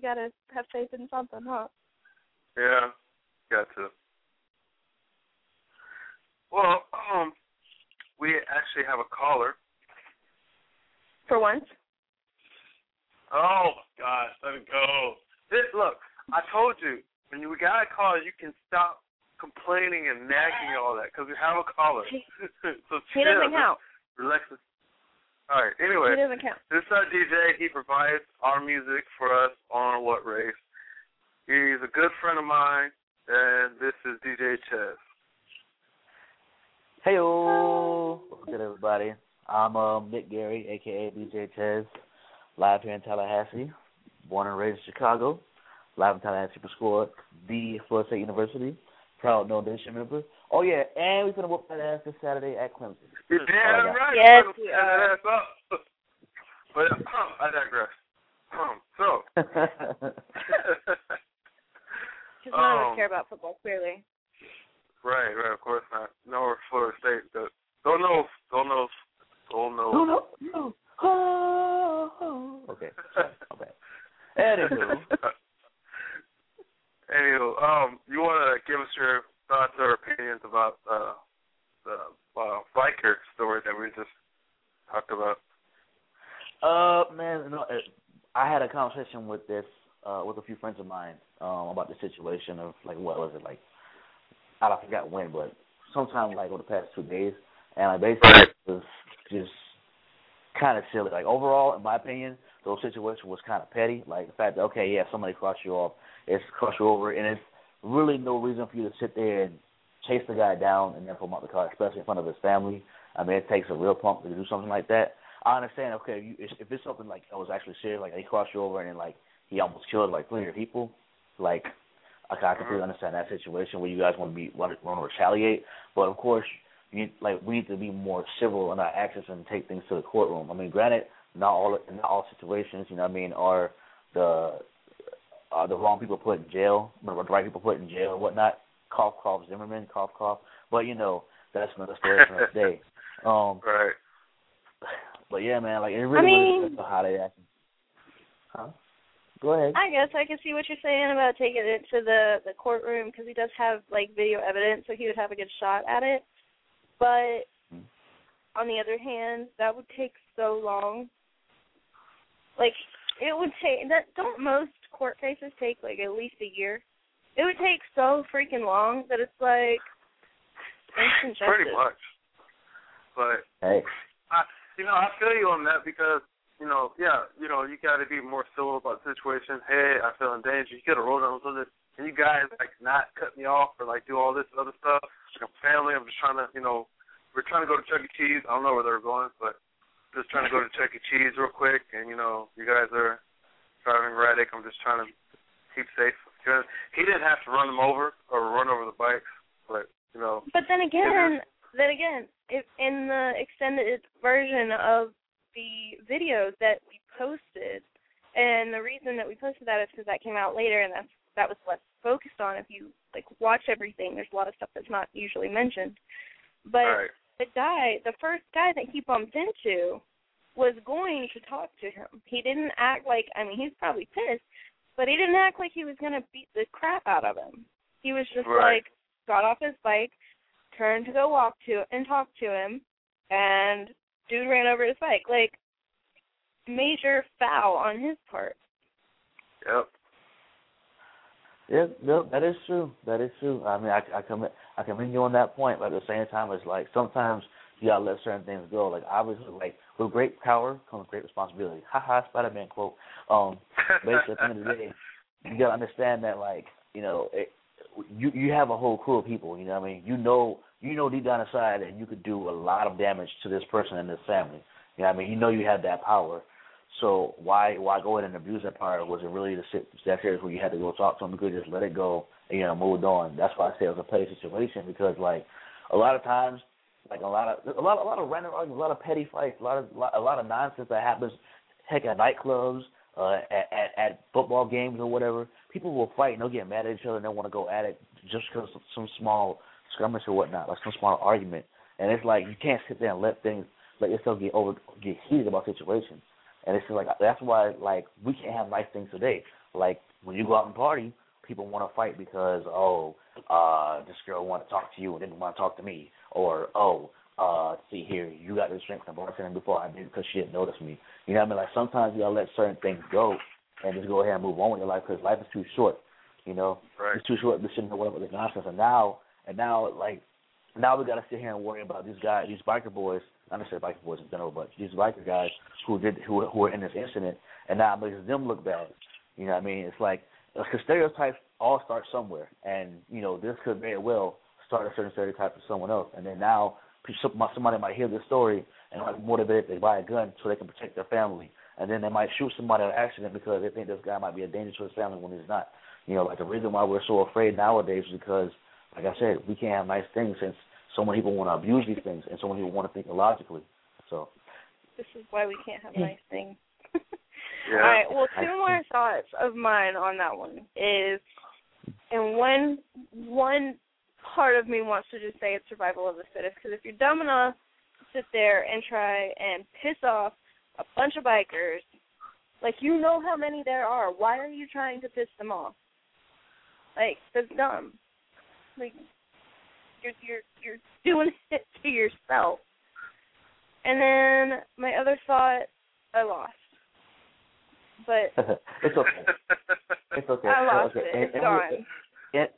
You gotta have faith in something, huh? Yeah, got to. Well, um, we actually have a caller. For once. Oh gosh, let it go. This look, I told you when you we got a caller, you can stop complaining and nagging and all that because we have a caller. so He chill, doesn't count. Relax. All right. Anyway, He doesn't count. this is our DJ. He provides our music for us on What Race. He's a good friend of mine, and this is DJ Ches. Hey, what's good, everybody? I'm uh, Mick Gary, aka DJ Ches, live here in Tallahassee, born and raised in Chicago, live in Tallahassee for school, the Florida State University, proud Nole Nation member. Oh yeah, and we're gonna whoop that ass this Saturday at Clemson. Yeah, Oh, yeah. right. Yes, Let's we are. that ass up. But um, I digress. Um, so, Because none of Um, us care about football, clearly. right, right, of course not. No, Florida State. But don't know. Don't know. Don't know. no, no, no. Oh, okay. Okay. Anywho, Anywho, um, you want to give us your thoughts or opinions about uh, the uh, biker story that we just talked about? Uh, man, you know, I had a conversation with this uh, with a few friends of mine um, about the situation of like what was it like? I don't forgot when, but sometime like over the past two days, and like basically it was just kind of silly. Like overall, in my opinion, those situations was kind of petty. Like the fact that okay, yeah, somebody crossed you off, it's crossed you over, and it's really no reason for you to sit there and chase the guy down and then pull him out the car, especially in front of his family. I mean, it takes a real punk to do something like that. I understand. Okay, if, you, if it's something like that was actually serious, like they crossed you over and then like he almost killed like 300 people, like okay, I completely mm-hmm. understand that situation where you guys want to be want to, want to retaliate, but of course, you like we need to be more civil in our actions and take things to the courtroom. I mean, granted, not all not all situations, you know, what I mean, are the are the wrong people put in jail, but the right people put in jail and whatnot. Cough, cough, Zimmerman, cough, cough. But you know, that's another story for another day. Um, right. But yeah, man, like it really, I mean, really depends on how they act. Huh? Go ahead. I guess I can see what you're saying about taking it to the the courtroom because he does have like video evidence, so he would have a good shot at it. But on the other hand, that would take so long. Like it would take that. Don't most court cases take like at least a year? It would take so freaking long that it's like instant justice. Pretty much. But hey. I, you know, I feel you on that because you know, yeah, you know, you got to be more civil about the situation. Hey, I feel in danger. You could have rolled on with it. And you guys like not cut me off or like do all this other stuff. Like I'm family. I'm just trying to, you know, we're trying to go to Chuck E. Cheese. I don't know where they're going, but just trying to go to Chuck E. Cheese real quick. And you know, you guys are driving erratic. I'm just trying to keep safe. He didn't have to run them over or run over the bikes, but you know. But then again, then again, if in the extended version of the videos that we posted, and the reason that we posted that is because that came out later, and that's that was less focused on. If you like watch everything, there's a lot of stuff that's not usually mentioned. But right. the guy, the first guy that he bumped into, was going to talk to him. He didn't act like I mean he's probably pissed, but he didn't act like he was gonna beat the crap out of him. He was just Right. like got off his bike, turned to go walk to and talk to him, and dude ran over his bike. Like major foul on his part. Yep. Yeah, no, that is true. That is true. I mean, I I commend I commend you on that point, but at the same time, it's like sometimes you gotta let certain things go. Like obviously, like with great power comes great responsibility. Ha ha, Spider Man quote. Um, basically, at the end of the day, you gotta understand that, like you know, it, you you have a whole crew of people. You know what I mean? You know, you know deep down inside that you could do a lot of damage to this person and this family. You know what I mean? You know you have that power. So why why go in and abuse that power? Was it really the that serious where you had to go talk to them? You could just let it go and you know moved on. That's why I say it was a petty situation because like a lot of times, like a lot of a lot a lot of random arguments, a lot of petty fights, a lot of a lot of nonsense that happens. Heck, at nightclubs, uh, at, at at football games or whatever, people will fight and they'll get mad at each other and they want to go at it just because of some small skirmish or whatnot, like some small argument. And it's like you can't sit there and let things let yourself get over get heated about situations. And it's just like that's why like we can't have nice things today. Like when you go out and party, people want to fight because oh, uh, this girl want to talk to you and didn't want to talk to me, or oh, uh, see here, you got this drink from the bartender before I did because she didn't notice me. You know what I mean? Like sometimes you gotta let certain things go and just go ahead and move on with your life because life is too short. You know, Right. it's too short to sit there with this nonsense. And now, and now, like now we gotta sit here and worry about these guys, these biker boys. I don't necessarily biker boys in general, but these biker guys who did who who were in this incident, and now it makes them look bad. You know what I mean? It's like because stereotypes all start somewhere, and you know this could very well start a certain stereotype for someone else, and then now somebody might hear this story and like motivated they buy a gun so they can protect their family, and then they might shoot somebody on accident because they think this guy might be a danger to his family when he's not. You know, like the reason why we're so afraid nowadays is because, like I said, we can't have nice things since so many people want to abuse these things and so many people want to think illogically. So This is why we can't have hmm. nice things. Yeah. All right. Well, two more thoughts of mine on that one is, and one one part of me wants to just say it's survival of the fittest because if you're dumb enough to sit there and try and piss off a bunch of bikers, like you know how many there are, why are you trying to piss them off? Like that's dumb. Like you're you're you're doing it to yourself. And then my other thought, I lost. But it's okay. It's okay. I lost okay. it. And- It's and- gone. and-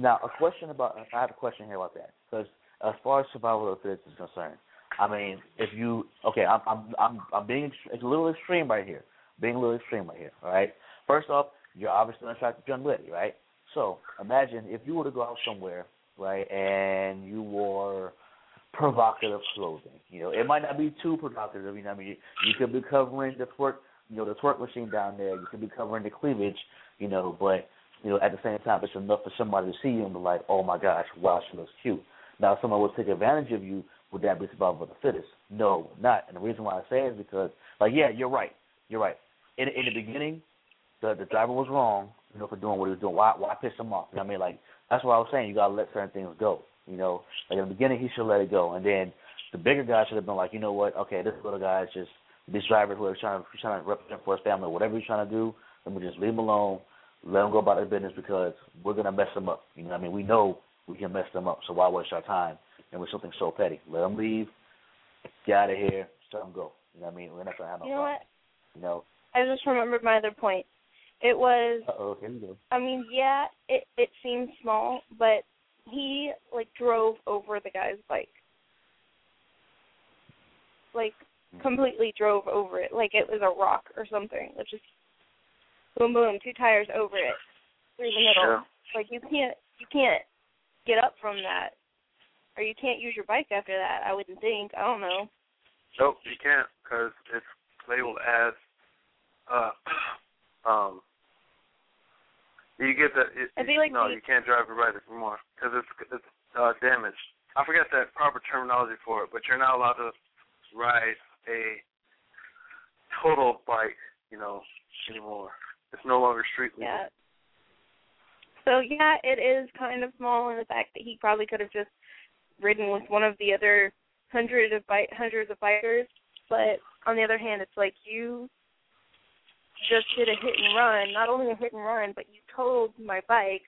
now, a question about I have a question here about that because as far as survival of the fittest is concerned, I mean, if you okay, I'm I'm I'm I'm being it's a little extreme right here, being a little extreme right here. All right. First off, you're obviously an attractive young lady, right? So imagine if you were to go out somewhere, right, and you wore provocative clothing. You know, it might not be too provocative. You know, I mean, you, you could be covering the twerk, you know, the twerk machine down there. You could be covering the cleavage, you know, but you know, at the same time, it's enough for somebody to see you and be like, oh my gosh, wow, she looks cute. Now, if someone would take advantage of you, would that be survival of the fittest? No, not. And the reason why I say it is because, like, yeah, you're right. You're right. In in the beginning, the the driver was wrong, you know, for doing what he was doing. Why why piss him off? You know what I mean? Like that's what I was saying. You gotta let certain things go. You know, like in the beginning, he should let it go, and then the bigger guy should have been like, you know what? Okay, this little guy is just this driver who is trying to trying to represent for his family, whatever he's trying to do. Let me just leave him alone. Let him go about his business because we're gonna mess him up. You know, what I mean, we know we can mess them up. So why waste our time and with something so petty? Let him leave. Get out of here. Let him go. You know what I mean? We're not gonna have no You know problem. what? You know. I just remembered my other point. It was Uh oh. Here we go. I mean, yeah, it it seemed small, but he like drove over the guy's bike. Like completely drove over it, like it was a rock or something. It just boom boom, two tires over it through the middle. Yeah. Like you can't you can't get up from that. Or you can't use your bike after that, I wouldn't think. I don't know. Nope, you can't because it's labeled as uh um. You get that? It, I feel like no, the- you can't drive your bike anymore because it's it's uh, damaged. I forget that proper terminology for it, but you're not allowed to ride a total bike, you know, anymore. It's no longer street legal. Yeah. So yeah, it is kind of small in the fact that he probably could have just ridden with one of the other hundreds of bike hundreds of bikers. But on the other hand, it's like you just did a hit and run. Not only a hit and run, but you totaled my bike,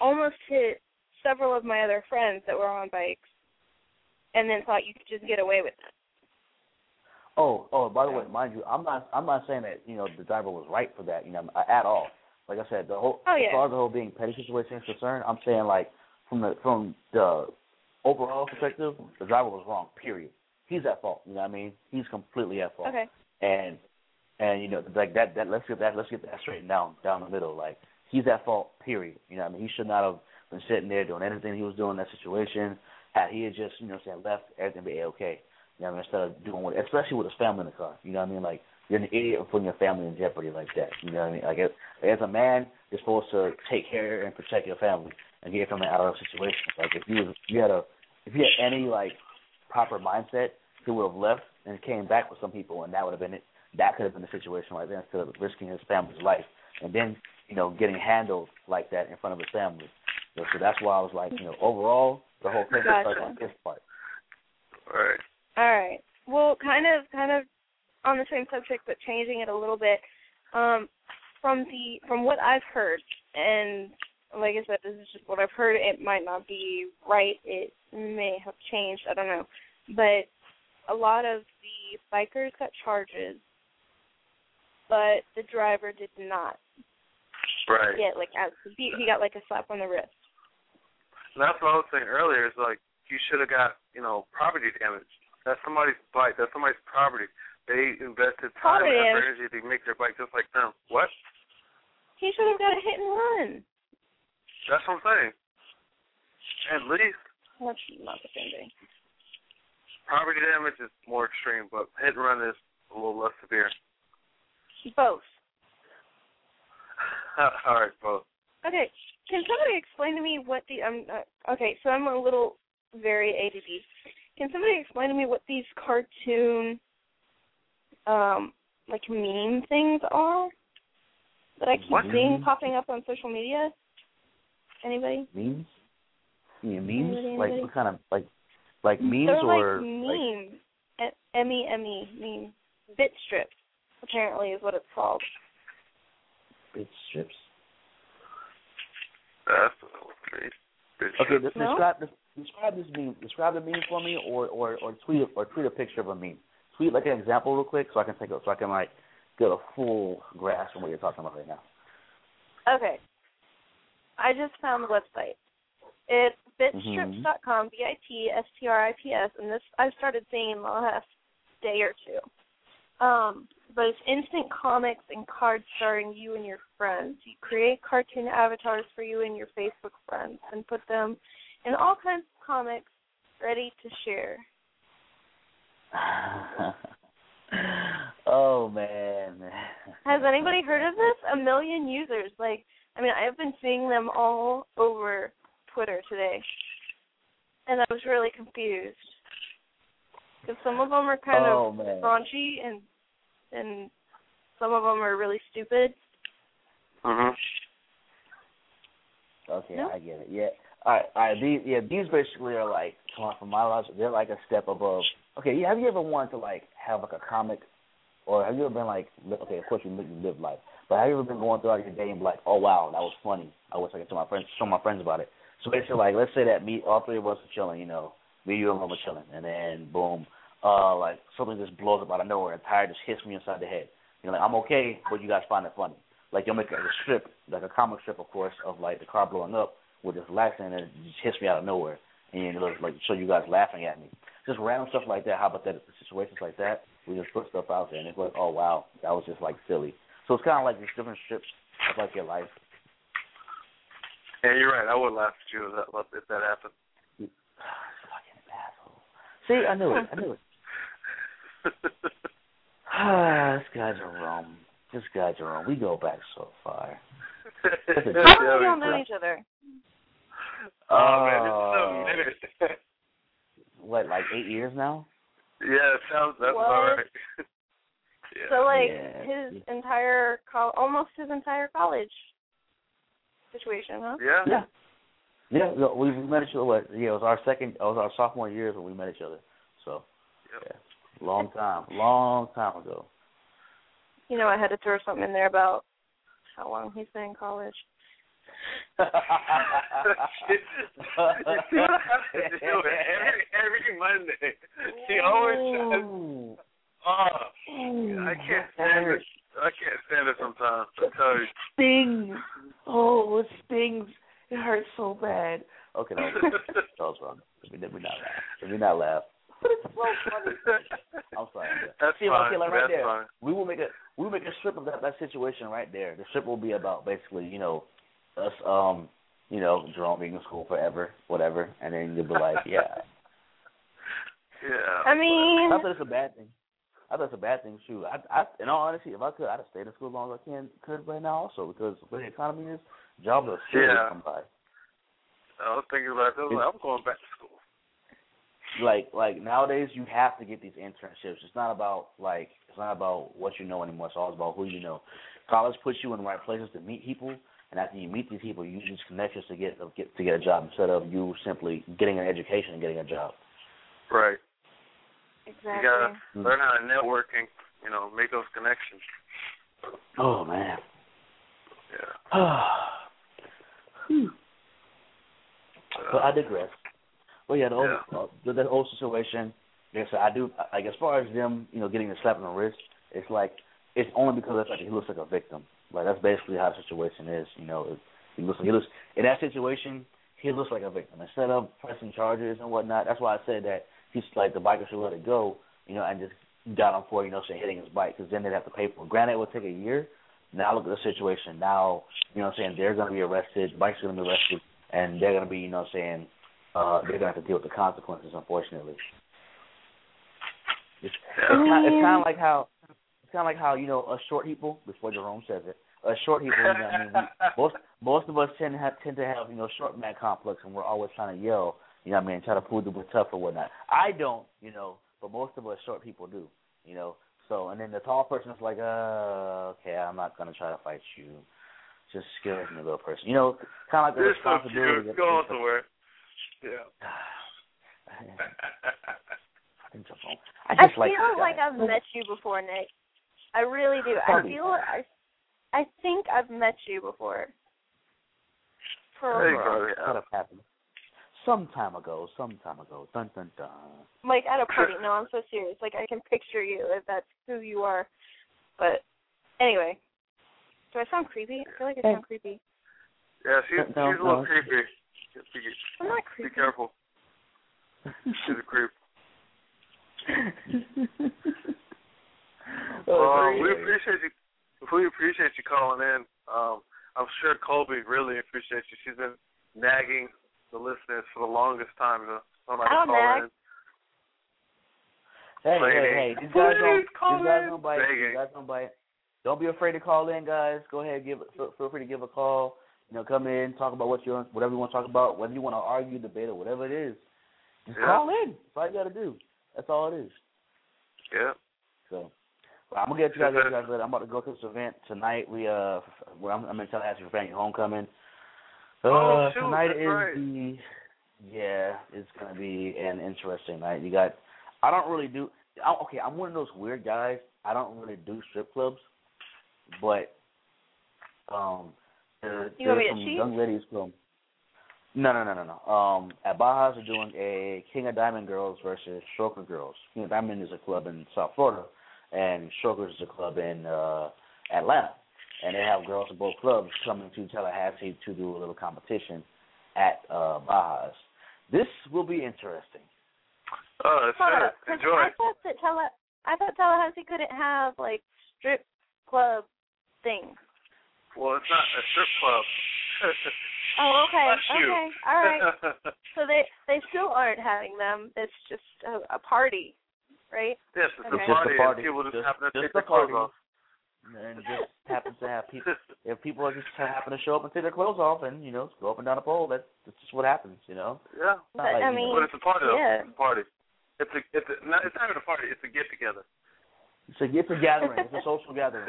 almost hit several of my other friends that were on bikes, and then thought you could just get away with it. Oh, oh, by the way, mind you, I'm not I'm not saying that, you know, the driver was right for that, you know, at all. Like I said, the whole Oh, as far as the whole being petty situation is concerned, I'm saying like from the from the overall perspective, the driver was wrong, period. He's at fault, you know what I mean? He's completely at fault. Okay. And and you know, like that that let's get that let's get that straightened down down the middle. Like he's at fault, period. You know what I mean? He should not have been sitting there doing anything he was doing in that situation. Had he had just, you know saying, left, everything would be a okay. You know what I mean? Instead of doing what especially with his family in the car. You know what I mean? Like you're an idiot for putting your family in jeopardy like that. You know what I mean? Like as, as a man, you're supposed to take care and protect your family and get your family out of those situations. Like if you was if you had a if you had any like proper mindset, he would have left and came back with some people and that would have been it. That could have been the situation right there instead of risking his family's life and then, you know, getting handled like that in front of his family. So, so that's why I was like, you know, overall the whole thing Gotcha. starts on his part. Right. All right. Well, kind of, kind of on the same subject, but changing it a little bit. Um, from the from what I've heard, and like I said, this is just what I've heard. It might not be right. It may have changed. I don't know, but a lot of the bikers got charges, but the driver did not Right. get like as he, he got like a slap on the wrist. And that's what I was saying earlier. Is like you should have got you know property damage. That's somebody's bike. That's somebody's property. They invested time and energy to make their bike just like them. What? He should have got a hit and run. That's what I'm saying. At least That's not the same thing. property damage is more extreme, but hit and run is a little less severe. Both. All right, both. Okay, can somebody explain to me what the um? Uh, okay, so I'm a little very ADD. Can somebody explain to me what these cartoon, um, like meme things are that I keep What? seeing popping up on social media? Anybody? Memes? You mean memes? Anybody, Like anybody? what kind of like like memes They're or like memes. M e m e meme. Bit strips, apparently, is what it's called. bit strips? That's great. Okay, de- No? describe this, describe this meme. Describe the meme for me, or or or tweet a, or tweet a picture of a meme. Tweet like an example real quick, so I can take a, so I can like get a full grasp of what you're talking about right now. Okay. I just found the website. It's Mm-hmm. bitstrips.com, B I T S T R I P S, and this I've started seeing in the last day or two. Um, but it's instant comics and cards starring you and your friends. You create cartoon avatars for you and your Facebook friends and put them in all kinds of comics ready to share. oh man. Has anybody heard of this? A million users. Like, I mean, I've been seeing them all over Twitter today, and I was really confused because some of them are kind Oh, of man. raunchy and and some of them are really stupid. Mhm. Okay, I get it. Yeah. All right, all right. These, yeah, these basically are like, come on, from my logic, they're like a step above. Okay, yeah. Have you ever wanted to like have like a comic, or have you ever been like, okay, of course you live, you live life, but have you ever been going throughout your day and be like, oh wow, that was funny. I wish I could tell my friends, show my friends about it. So basically, like, let's say that me, all three of us are chilling, you know, me, you, and Roma chilling, and then boom, uh, like something just blows up out of nowhere, and tire just hits me inside the head. You know, like I'm okay, but you guys find it funny. Like you'll make a, a strip, like a comic strip, of course, of like the car blowing up with this and it just hits me out of nowhere, and you know, like show you guys laughing at me. Just random stuff like that. How about that? Situations like that, we just put stuff out there, and it's like, oh wow, that was just like silly. So it's kind of like these different strips of like your life. Yeah, you're right. I would laugh at you if that, if that happened. Fucking asshole. See, I knew it. I knew it. Ah, this guy's a rum. This guy's a rum. We go back so far. How long have y'all known each other? Oh man, it's so oh. minute. What, like eight years now? yeah, it sounds that's What? all right. So like Yeah. his entire col almost his entire college situation, huh? Yeah. Yeah. Yeah, no, we we met each other. What? Yeah, it was our second. It was our sophomore year when we met each other. So, yeah, long time, long time ago. You know, I had to throw something in there about how long he's been in college. you see what I have to do every every Monday. She always tries. Oh, I can't stand it. I can't stand it sometimes. I tell you. Stings. Oh, it stings. It hurts so bad. Okay, that was, that was wrong. Let me, let me not laugh. Let me not laugh. I'm sorry. That's See, fine. okay, like right That's there, fine. we will make a we will make a strip of that that situation right there. The strip will be about basically, you know, us, um, you know, Jerome being in school forever, whatever, and then you'll be like, yeah. Yeah. I mean, I thought it's a bad thing. I thought it's a bad thing. Shoot, I, I, in all honesty, if I could, I'd have stayed in school as long as I can could right now, also because the the economy is, jobs are seriously Yeah. come by. I was thinking about that. I was like, I'm going back to school. Like like nowadays you have to get these internships. It's not about like it's not about what you know anymore. It's all about who you know. College puts you in the right places to meet people, and after you meet these people, you use connections to get, to get to get a job instead of you simply getting an education and getting a job. Right. exactly. You gotta learn how to network and You know, make those connections. Oh man. Yeah. but I digress. Well, yeah, the old, uh, the, old situation. Yes, I do. Like as far as them, you know, getting the slap on the wrist, it's like it's only because it's like he looks like a victim. Like that's basically how the situation is. You know, it, he looks he looks in that situation. He looks like a victim instead of pressing charges and whatnot. That's why I said that he's like the biker should let it go. You know, and just got him for you know saying hitting his bike because then they'd have to pay for it. Granted, it would take a year. Now look at the situation. Now you know what I'm saying they're going to be arrested. Bike's going to be arrested, and they're going to be you know what I'm saying uh, they're going to have to deal with the consequences. Unfortunately. It's, it's kind, it's kind of like how it's kind of like how you know us short people. Before Jerome says it, us short people. You know, I mean, we, most most of us tend to have tend to have you know short man complex, and we're always trying to yell. You know, what I mean, try to prove that we're tough or whatnot. I don't, you know, but most of us short people do. You know, so and then the tall person is like, uh, okay, I'm not gonna try to fight you. Just scares me, little person. You know, kind of like the You're so responsibility. cute. Go on somewhere. Yeah. I I just like feel like. I've met you before, Nick. I really do. I Probably. feel I I think I've met you before. For Hey, a- brother. Could have happened some time ago. Some time ago. Dun dun dun. like at a party. No, I'm so serious. Like I can picture you if that's who you are. But Anyway, do I sound creepy? I feel like I sound creepy. Yeah, she's No, she's a little no. creepy. Be, I'm not be careful. She's a creep. Oh, Um, we appreciate you. We appreciate you calling in. Um, I'm sure Colby really appreciates you. She's been nagging the listeners for the longest time. To somebody I don't call nag. in. Hey, hey, Lady. hey, these guys don't, Please call these guys in. don't bite. These guys don't bite. Don't be afraid to call in, guys. Go ahead, give feel, feel free to give a call. You know, come in, talk about what you whatever you want to talk about, whether you want to argue, debate, or whatever it is. Just Yeah. call in. That's all you got to do. That's all it is. Yeah. So, well, I'm gonna get you guys, you guys later. I'm about to go to this event tonight. We uh, where I'm, I'm in Tallahassee for family homecoming. Uh, Oh, shoot, tonight is right. the yeah, it's gonna be an interesting night. You got, I don't really do. I, okay, I'm one of those weird guys. I don't really do strip clubs, but um, there, You want me there's to some young ladies from. No, no, no, no, no. Um, at Baja's, they're doing a King of Diamond Girls versus Stroker Girls. King of Diamond is a club in South Florida, and Strokers is a club in uh, Atlanta. And they have girls from both clubs coming to Tallahassee to do a little competition at uh, Baja's. This will be interesting. Oh, Hold sure. up, 'cause Enjoy. I thought that Talla- I thought Tallahassee couldn't have like strip club things. Well, it's not a strip club. Oh, okay, okay, all right. So they they still aren't having them. It's just a, a party, right? yes, it's Okay. a It's just party, a party. and people just, Just- happen to just take a their clothes party. off. And just happens to have people. If people are just happen to show up and take their clothes off and you know go up and down a pole, that's, that's just what happens. You know. Yeah. It's not like, I mean, But it's a party. though. yeah. It's a party. It's a it's a not, it's not even a party. It's a get together. It's a it's a gathering. It's a social gathering.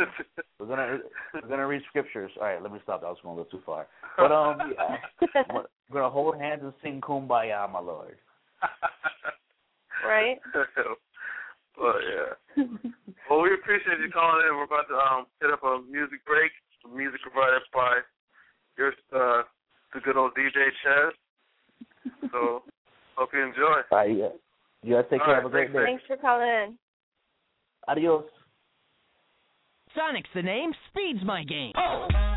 We're gonna we're gonna read scriptures. All right, let me stop. That was going a little too far. But um, yeah, we're gonna hold hands and sing "Kumbaya," my lord. right. but yeah. Well, we appreciate you calling in. We're about to um hit up a music break. Music provided by your uh the good old DJ Chaz. So hope you enjoy. All right, yeah. You guys take All care. right, Have a great day. Thanks for calling in. Adios. Sonic's the name, speed's my game. I'm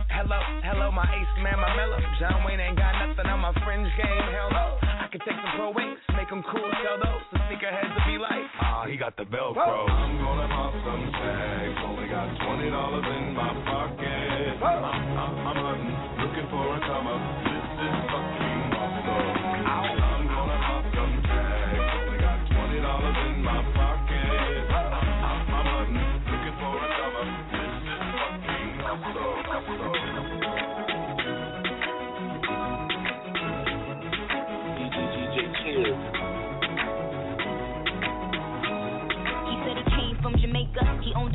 Hello, hello, my ace man, my mellow. John Wayne ain't got nothing on my fringe game. Hell no. I can take some pro wings, make them cool, sell those. The sneakerheads will be like, ah, he got the Velcro. I'm gonna pop some tags. Only got twenty dollars in my pocket. I'm, I'm, I'm hunting, looking for a come up.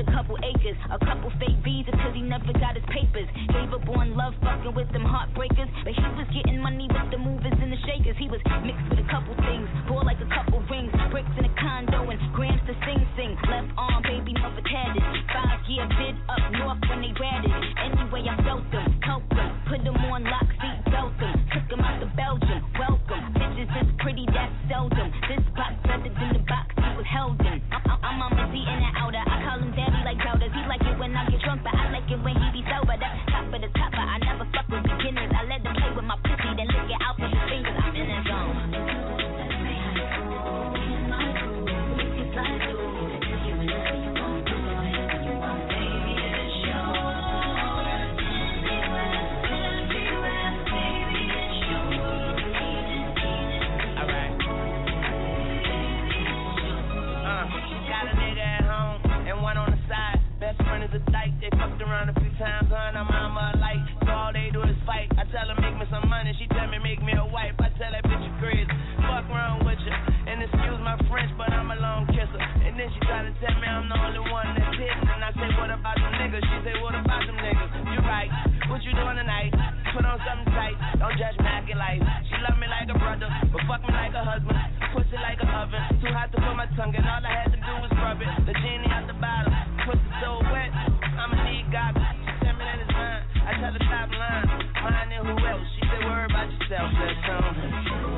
A couple acres, a couple fake visas, cause he never got his papers. Gave up on love, fucking with them heartbreakers. But he was getting money with the movers and the shakers. He was mixed with a couple things, bore like a couple rings, bricks in a condo, and grams to sing sing. Left arm, baby, mother tatted. Five year bid up north when they ratted. Anyway, I felt them, helped them, put them on lock, drunk, but I like it when he be sober. That's top of the top, but I time gone, I'm on my light. So all they do is fight. I tell her make me some money, she tell me make me a wife. I tell that bitch you crazy. Fuck wrong with you. And excuse my French, but I'm a long kisser. And then she try to tell me I'm the only one that's hitting. And I say, what about them niggas? She say, what about them niggas? You right. What you doing tonight? Put on something tight. Don't judge I get life. She love me like a brother, but fuck me like a husband. Pussy like an oven. Too hot to put my tongue in. All I had to do was rub it. The genie out the bottle. Pussy so wet. Top line. Mine and who else? She say, worry about yourself. Let's go.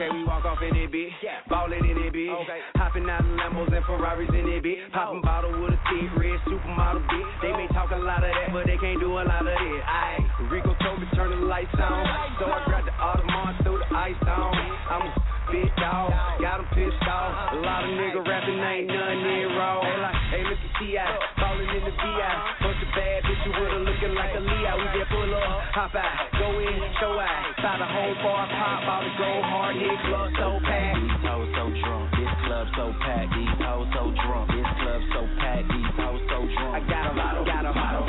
Okay, we walk off in it, bitch. Ballin' in it, bitch. Hopping out in Lambos and Ferraris in it, bitch. Poppin' oh. bottle with a thick red supermodel, bitch. They may talk a lot of that, but they can't do a lot of it. Aye, Rico told me turn the lights on. So I grabbed the Audemars, threw the ice on. I'm a big dog, got 'em pissed off. A lot of nigga rapping, ain't nothing near raw. Hey, like, hey, look at T.I. Falling in the VI. Bunch of bad bitches with her looking like a Leo. We get pull up, hop out, go in, show out. Side the home bar, pop out and go hard, hit club so packed. These hoes so drunk, this club so packed. These hoes so drunk, this club so packed. These hoes so drunk. I got 'em, got 'em, got 'em, got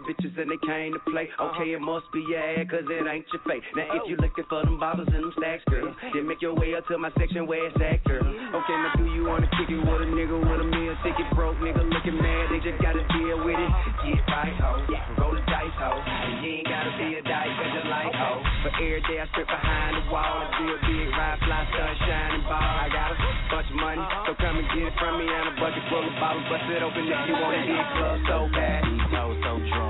bad bitches and they came to play. Uh-huh. Okay, it must be your ad, cause it ain't your face. Now if you oh. looking for them bottles and them stacks, girl, then make your way up to my section where it's at, girl. Okay, now do you wanna kick it with a nigga with a meal ticket? Broke nigga looking mad, they just gotta deal with it. Get right, ho. Roll the dice, ho. And you ain't gotta be a dice, cause you like, ho. But every day I strip behind the wall and a big, ride, fly, sunshine and ball. I got a bunch of money, uh-huh. so come and get it from me and a bucket full of bottles. Bust it open if you want it. Big club so bad. Hoes so drunk,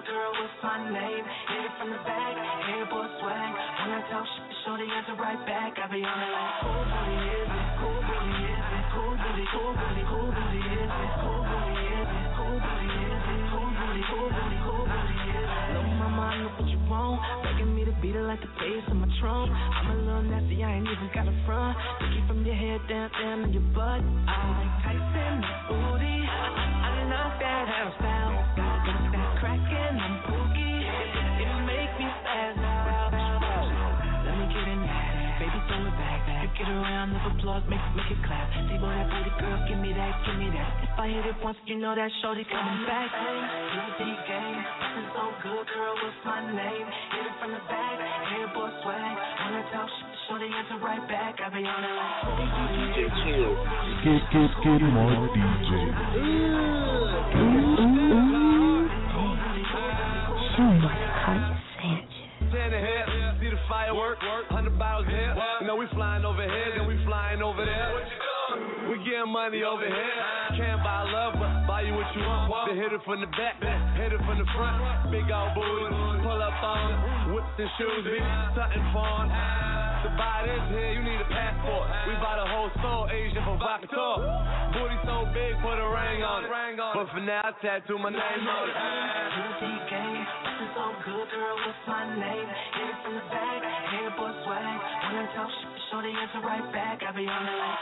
little girl, what's my name? Hit it from the back, hair boy swag. When I talk shit, shorty answer right back. I be on it like, who really is it? Who really is it? Who really, who really, who really is it? Who really is it? Who really is it? Who really, who really mama, I know what you want. Begging me to beat it like the bass on my trunk. I'm a little nasty, I ain't even got a front. Take you from your head down, down to your butt. I like Tyson, booty. I, I, I love that hairstyle. Got, got that crackin', I'm get around, never applause, make, make it clap. See, boy, that booty girl, give me that, give me that. If I hit it once, you know that shorty coming back. Hey, UD game, looking so good, girl, what's my name? Hit it from the back, hair boy swag. Wanna talk shit, shorty answer right back. I be on it like, DJ Chill. Get, get, get him on DJ. Show us how you Sanchez. Standing here, see the fireworks, hundred bottles here. You know we flying over here, then we flying over there. We getting money over here. Can't buy love, but buy you what you want. Then hit it from the back, hit it from the front. Big old booty, pull up on whips and shoes, be something fun. To buy this here, you need a passport. We buy the whole store, Asian for vodka. Booty so big, put a ring on it. But for now, I tattoo my name on it. UD looking so good, girl, what's my name? Hit it from the back, hair boy swag. Wanna talk shit, shorty answer right back. I be on it like?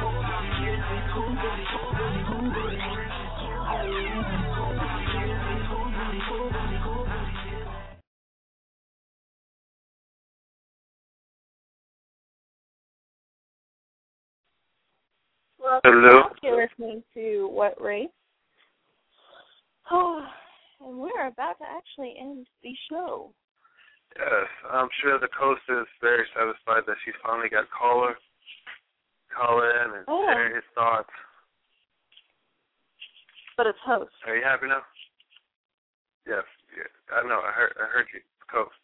Who really is it? Who really, who really, who really is it? Well, Hello. you're listening to What Race? Oh, and we're about to actually end the show. Yes, I'm sure the coast is very satisfied that she finally got caller, call in and Oh. share his thoughts. But it's host. Are you happy now? Yes. Yeah, I know. I heard. I heard you. Coast.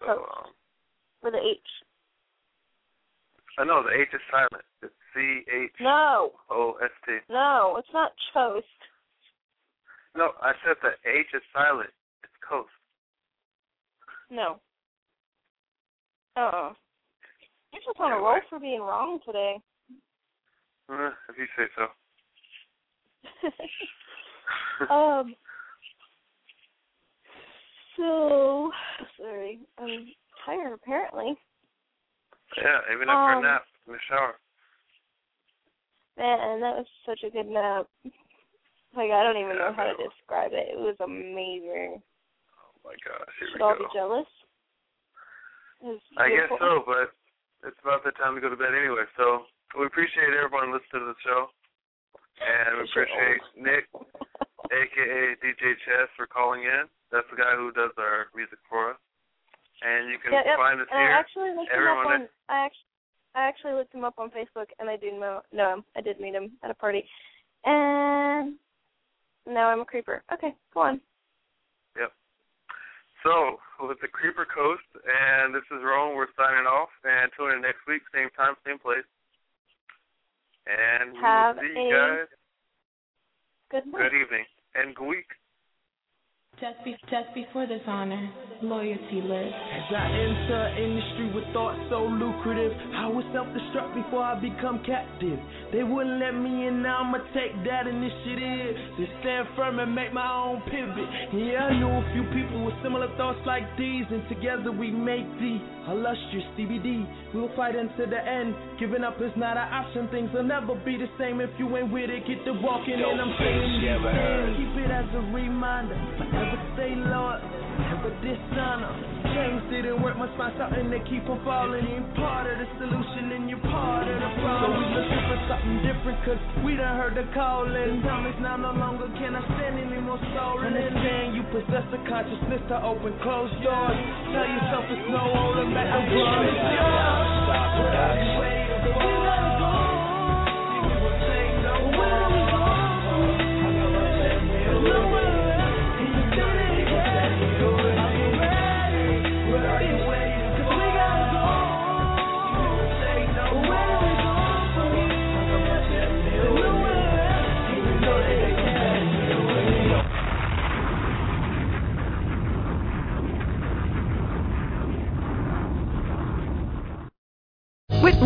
So, Coast. um, With the H. I know the H is silent. It's C H No. O S T. No, it's not toast. No, I said the H is silent. It's coast. No. Uh-uh. You're just on a roll for being wrong today. Uh, if you say so. um. So sorry, I'm tired apparently. Yeah, even after Um, a nap in the shower. Man, that was such a good nap. Like I don't even Yeah, know how to man. describe it. It was amazing. Oh my gosh, here Should all go. be jealous? I guess so, but it's about that time to go to bed anyway. So we appreciate everyone listening to the show, and we appreciate Nick, aka DJ Chess, for calling in. That's the guy who does our music for us. And you can Yeah, yep. find us and here. I actually looked him up Everyone on. I actually, I actually looked him up on Facebook, and I did know know him. I did meet him at a party, and now I'm a creeper. Okay, go on. Yep. So with the Creeper Coast, and this is Rome. We're signing off, and tune in next week, same time, same place. And we'll see you guys. Good. Good evening and good week. Just, be, just before this honor, loyalty lives. As I enter industry with thoughts so lucrative, I would self-destruct before I become captive. They wouldn't let me in, now I'ma take that initiative to stand firm and make my own pivot. Yeah, I knew a few people with similar thoughts like these, and together we make the illustrious CBD. We'll fight until the end. Giving up is not an option. Things will never be the same if you ain't with it. Get to walking, and I'm saying these. Keep it as a reminder. Forever stay loyal, never dishonor. Change didn't work, must find something to keep on falling. You ain't part of the solution, and you're part of the problem. So we looking for something different, cause we done heard the calling. Time is now no longer can I stand anymore stolen. Understand you possess the consciousness to open closed doors. Tell yourself it's no the world is yours.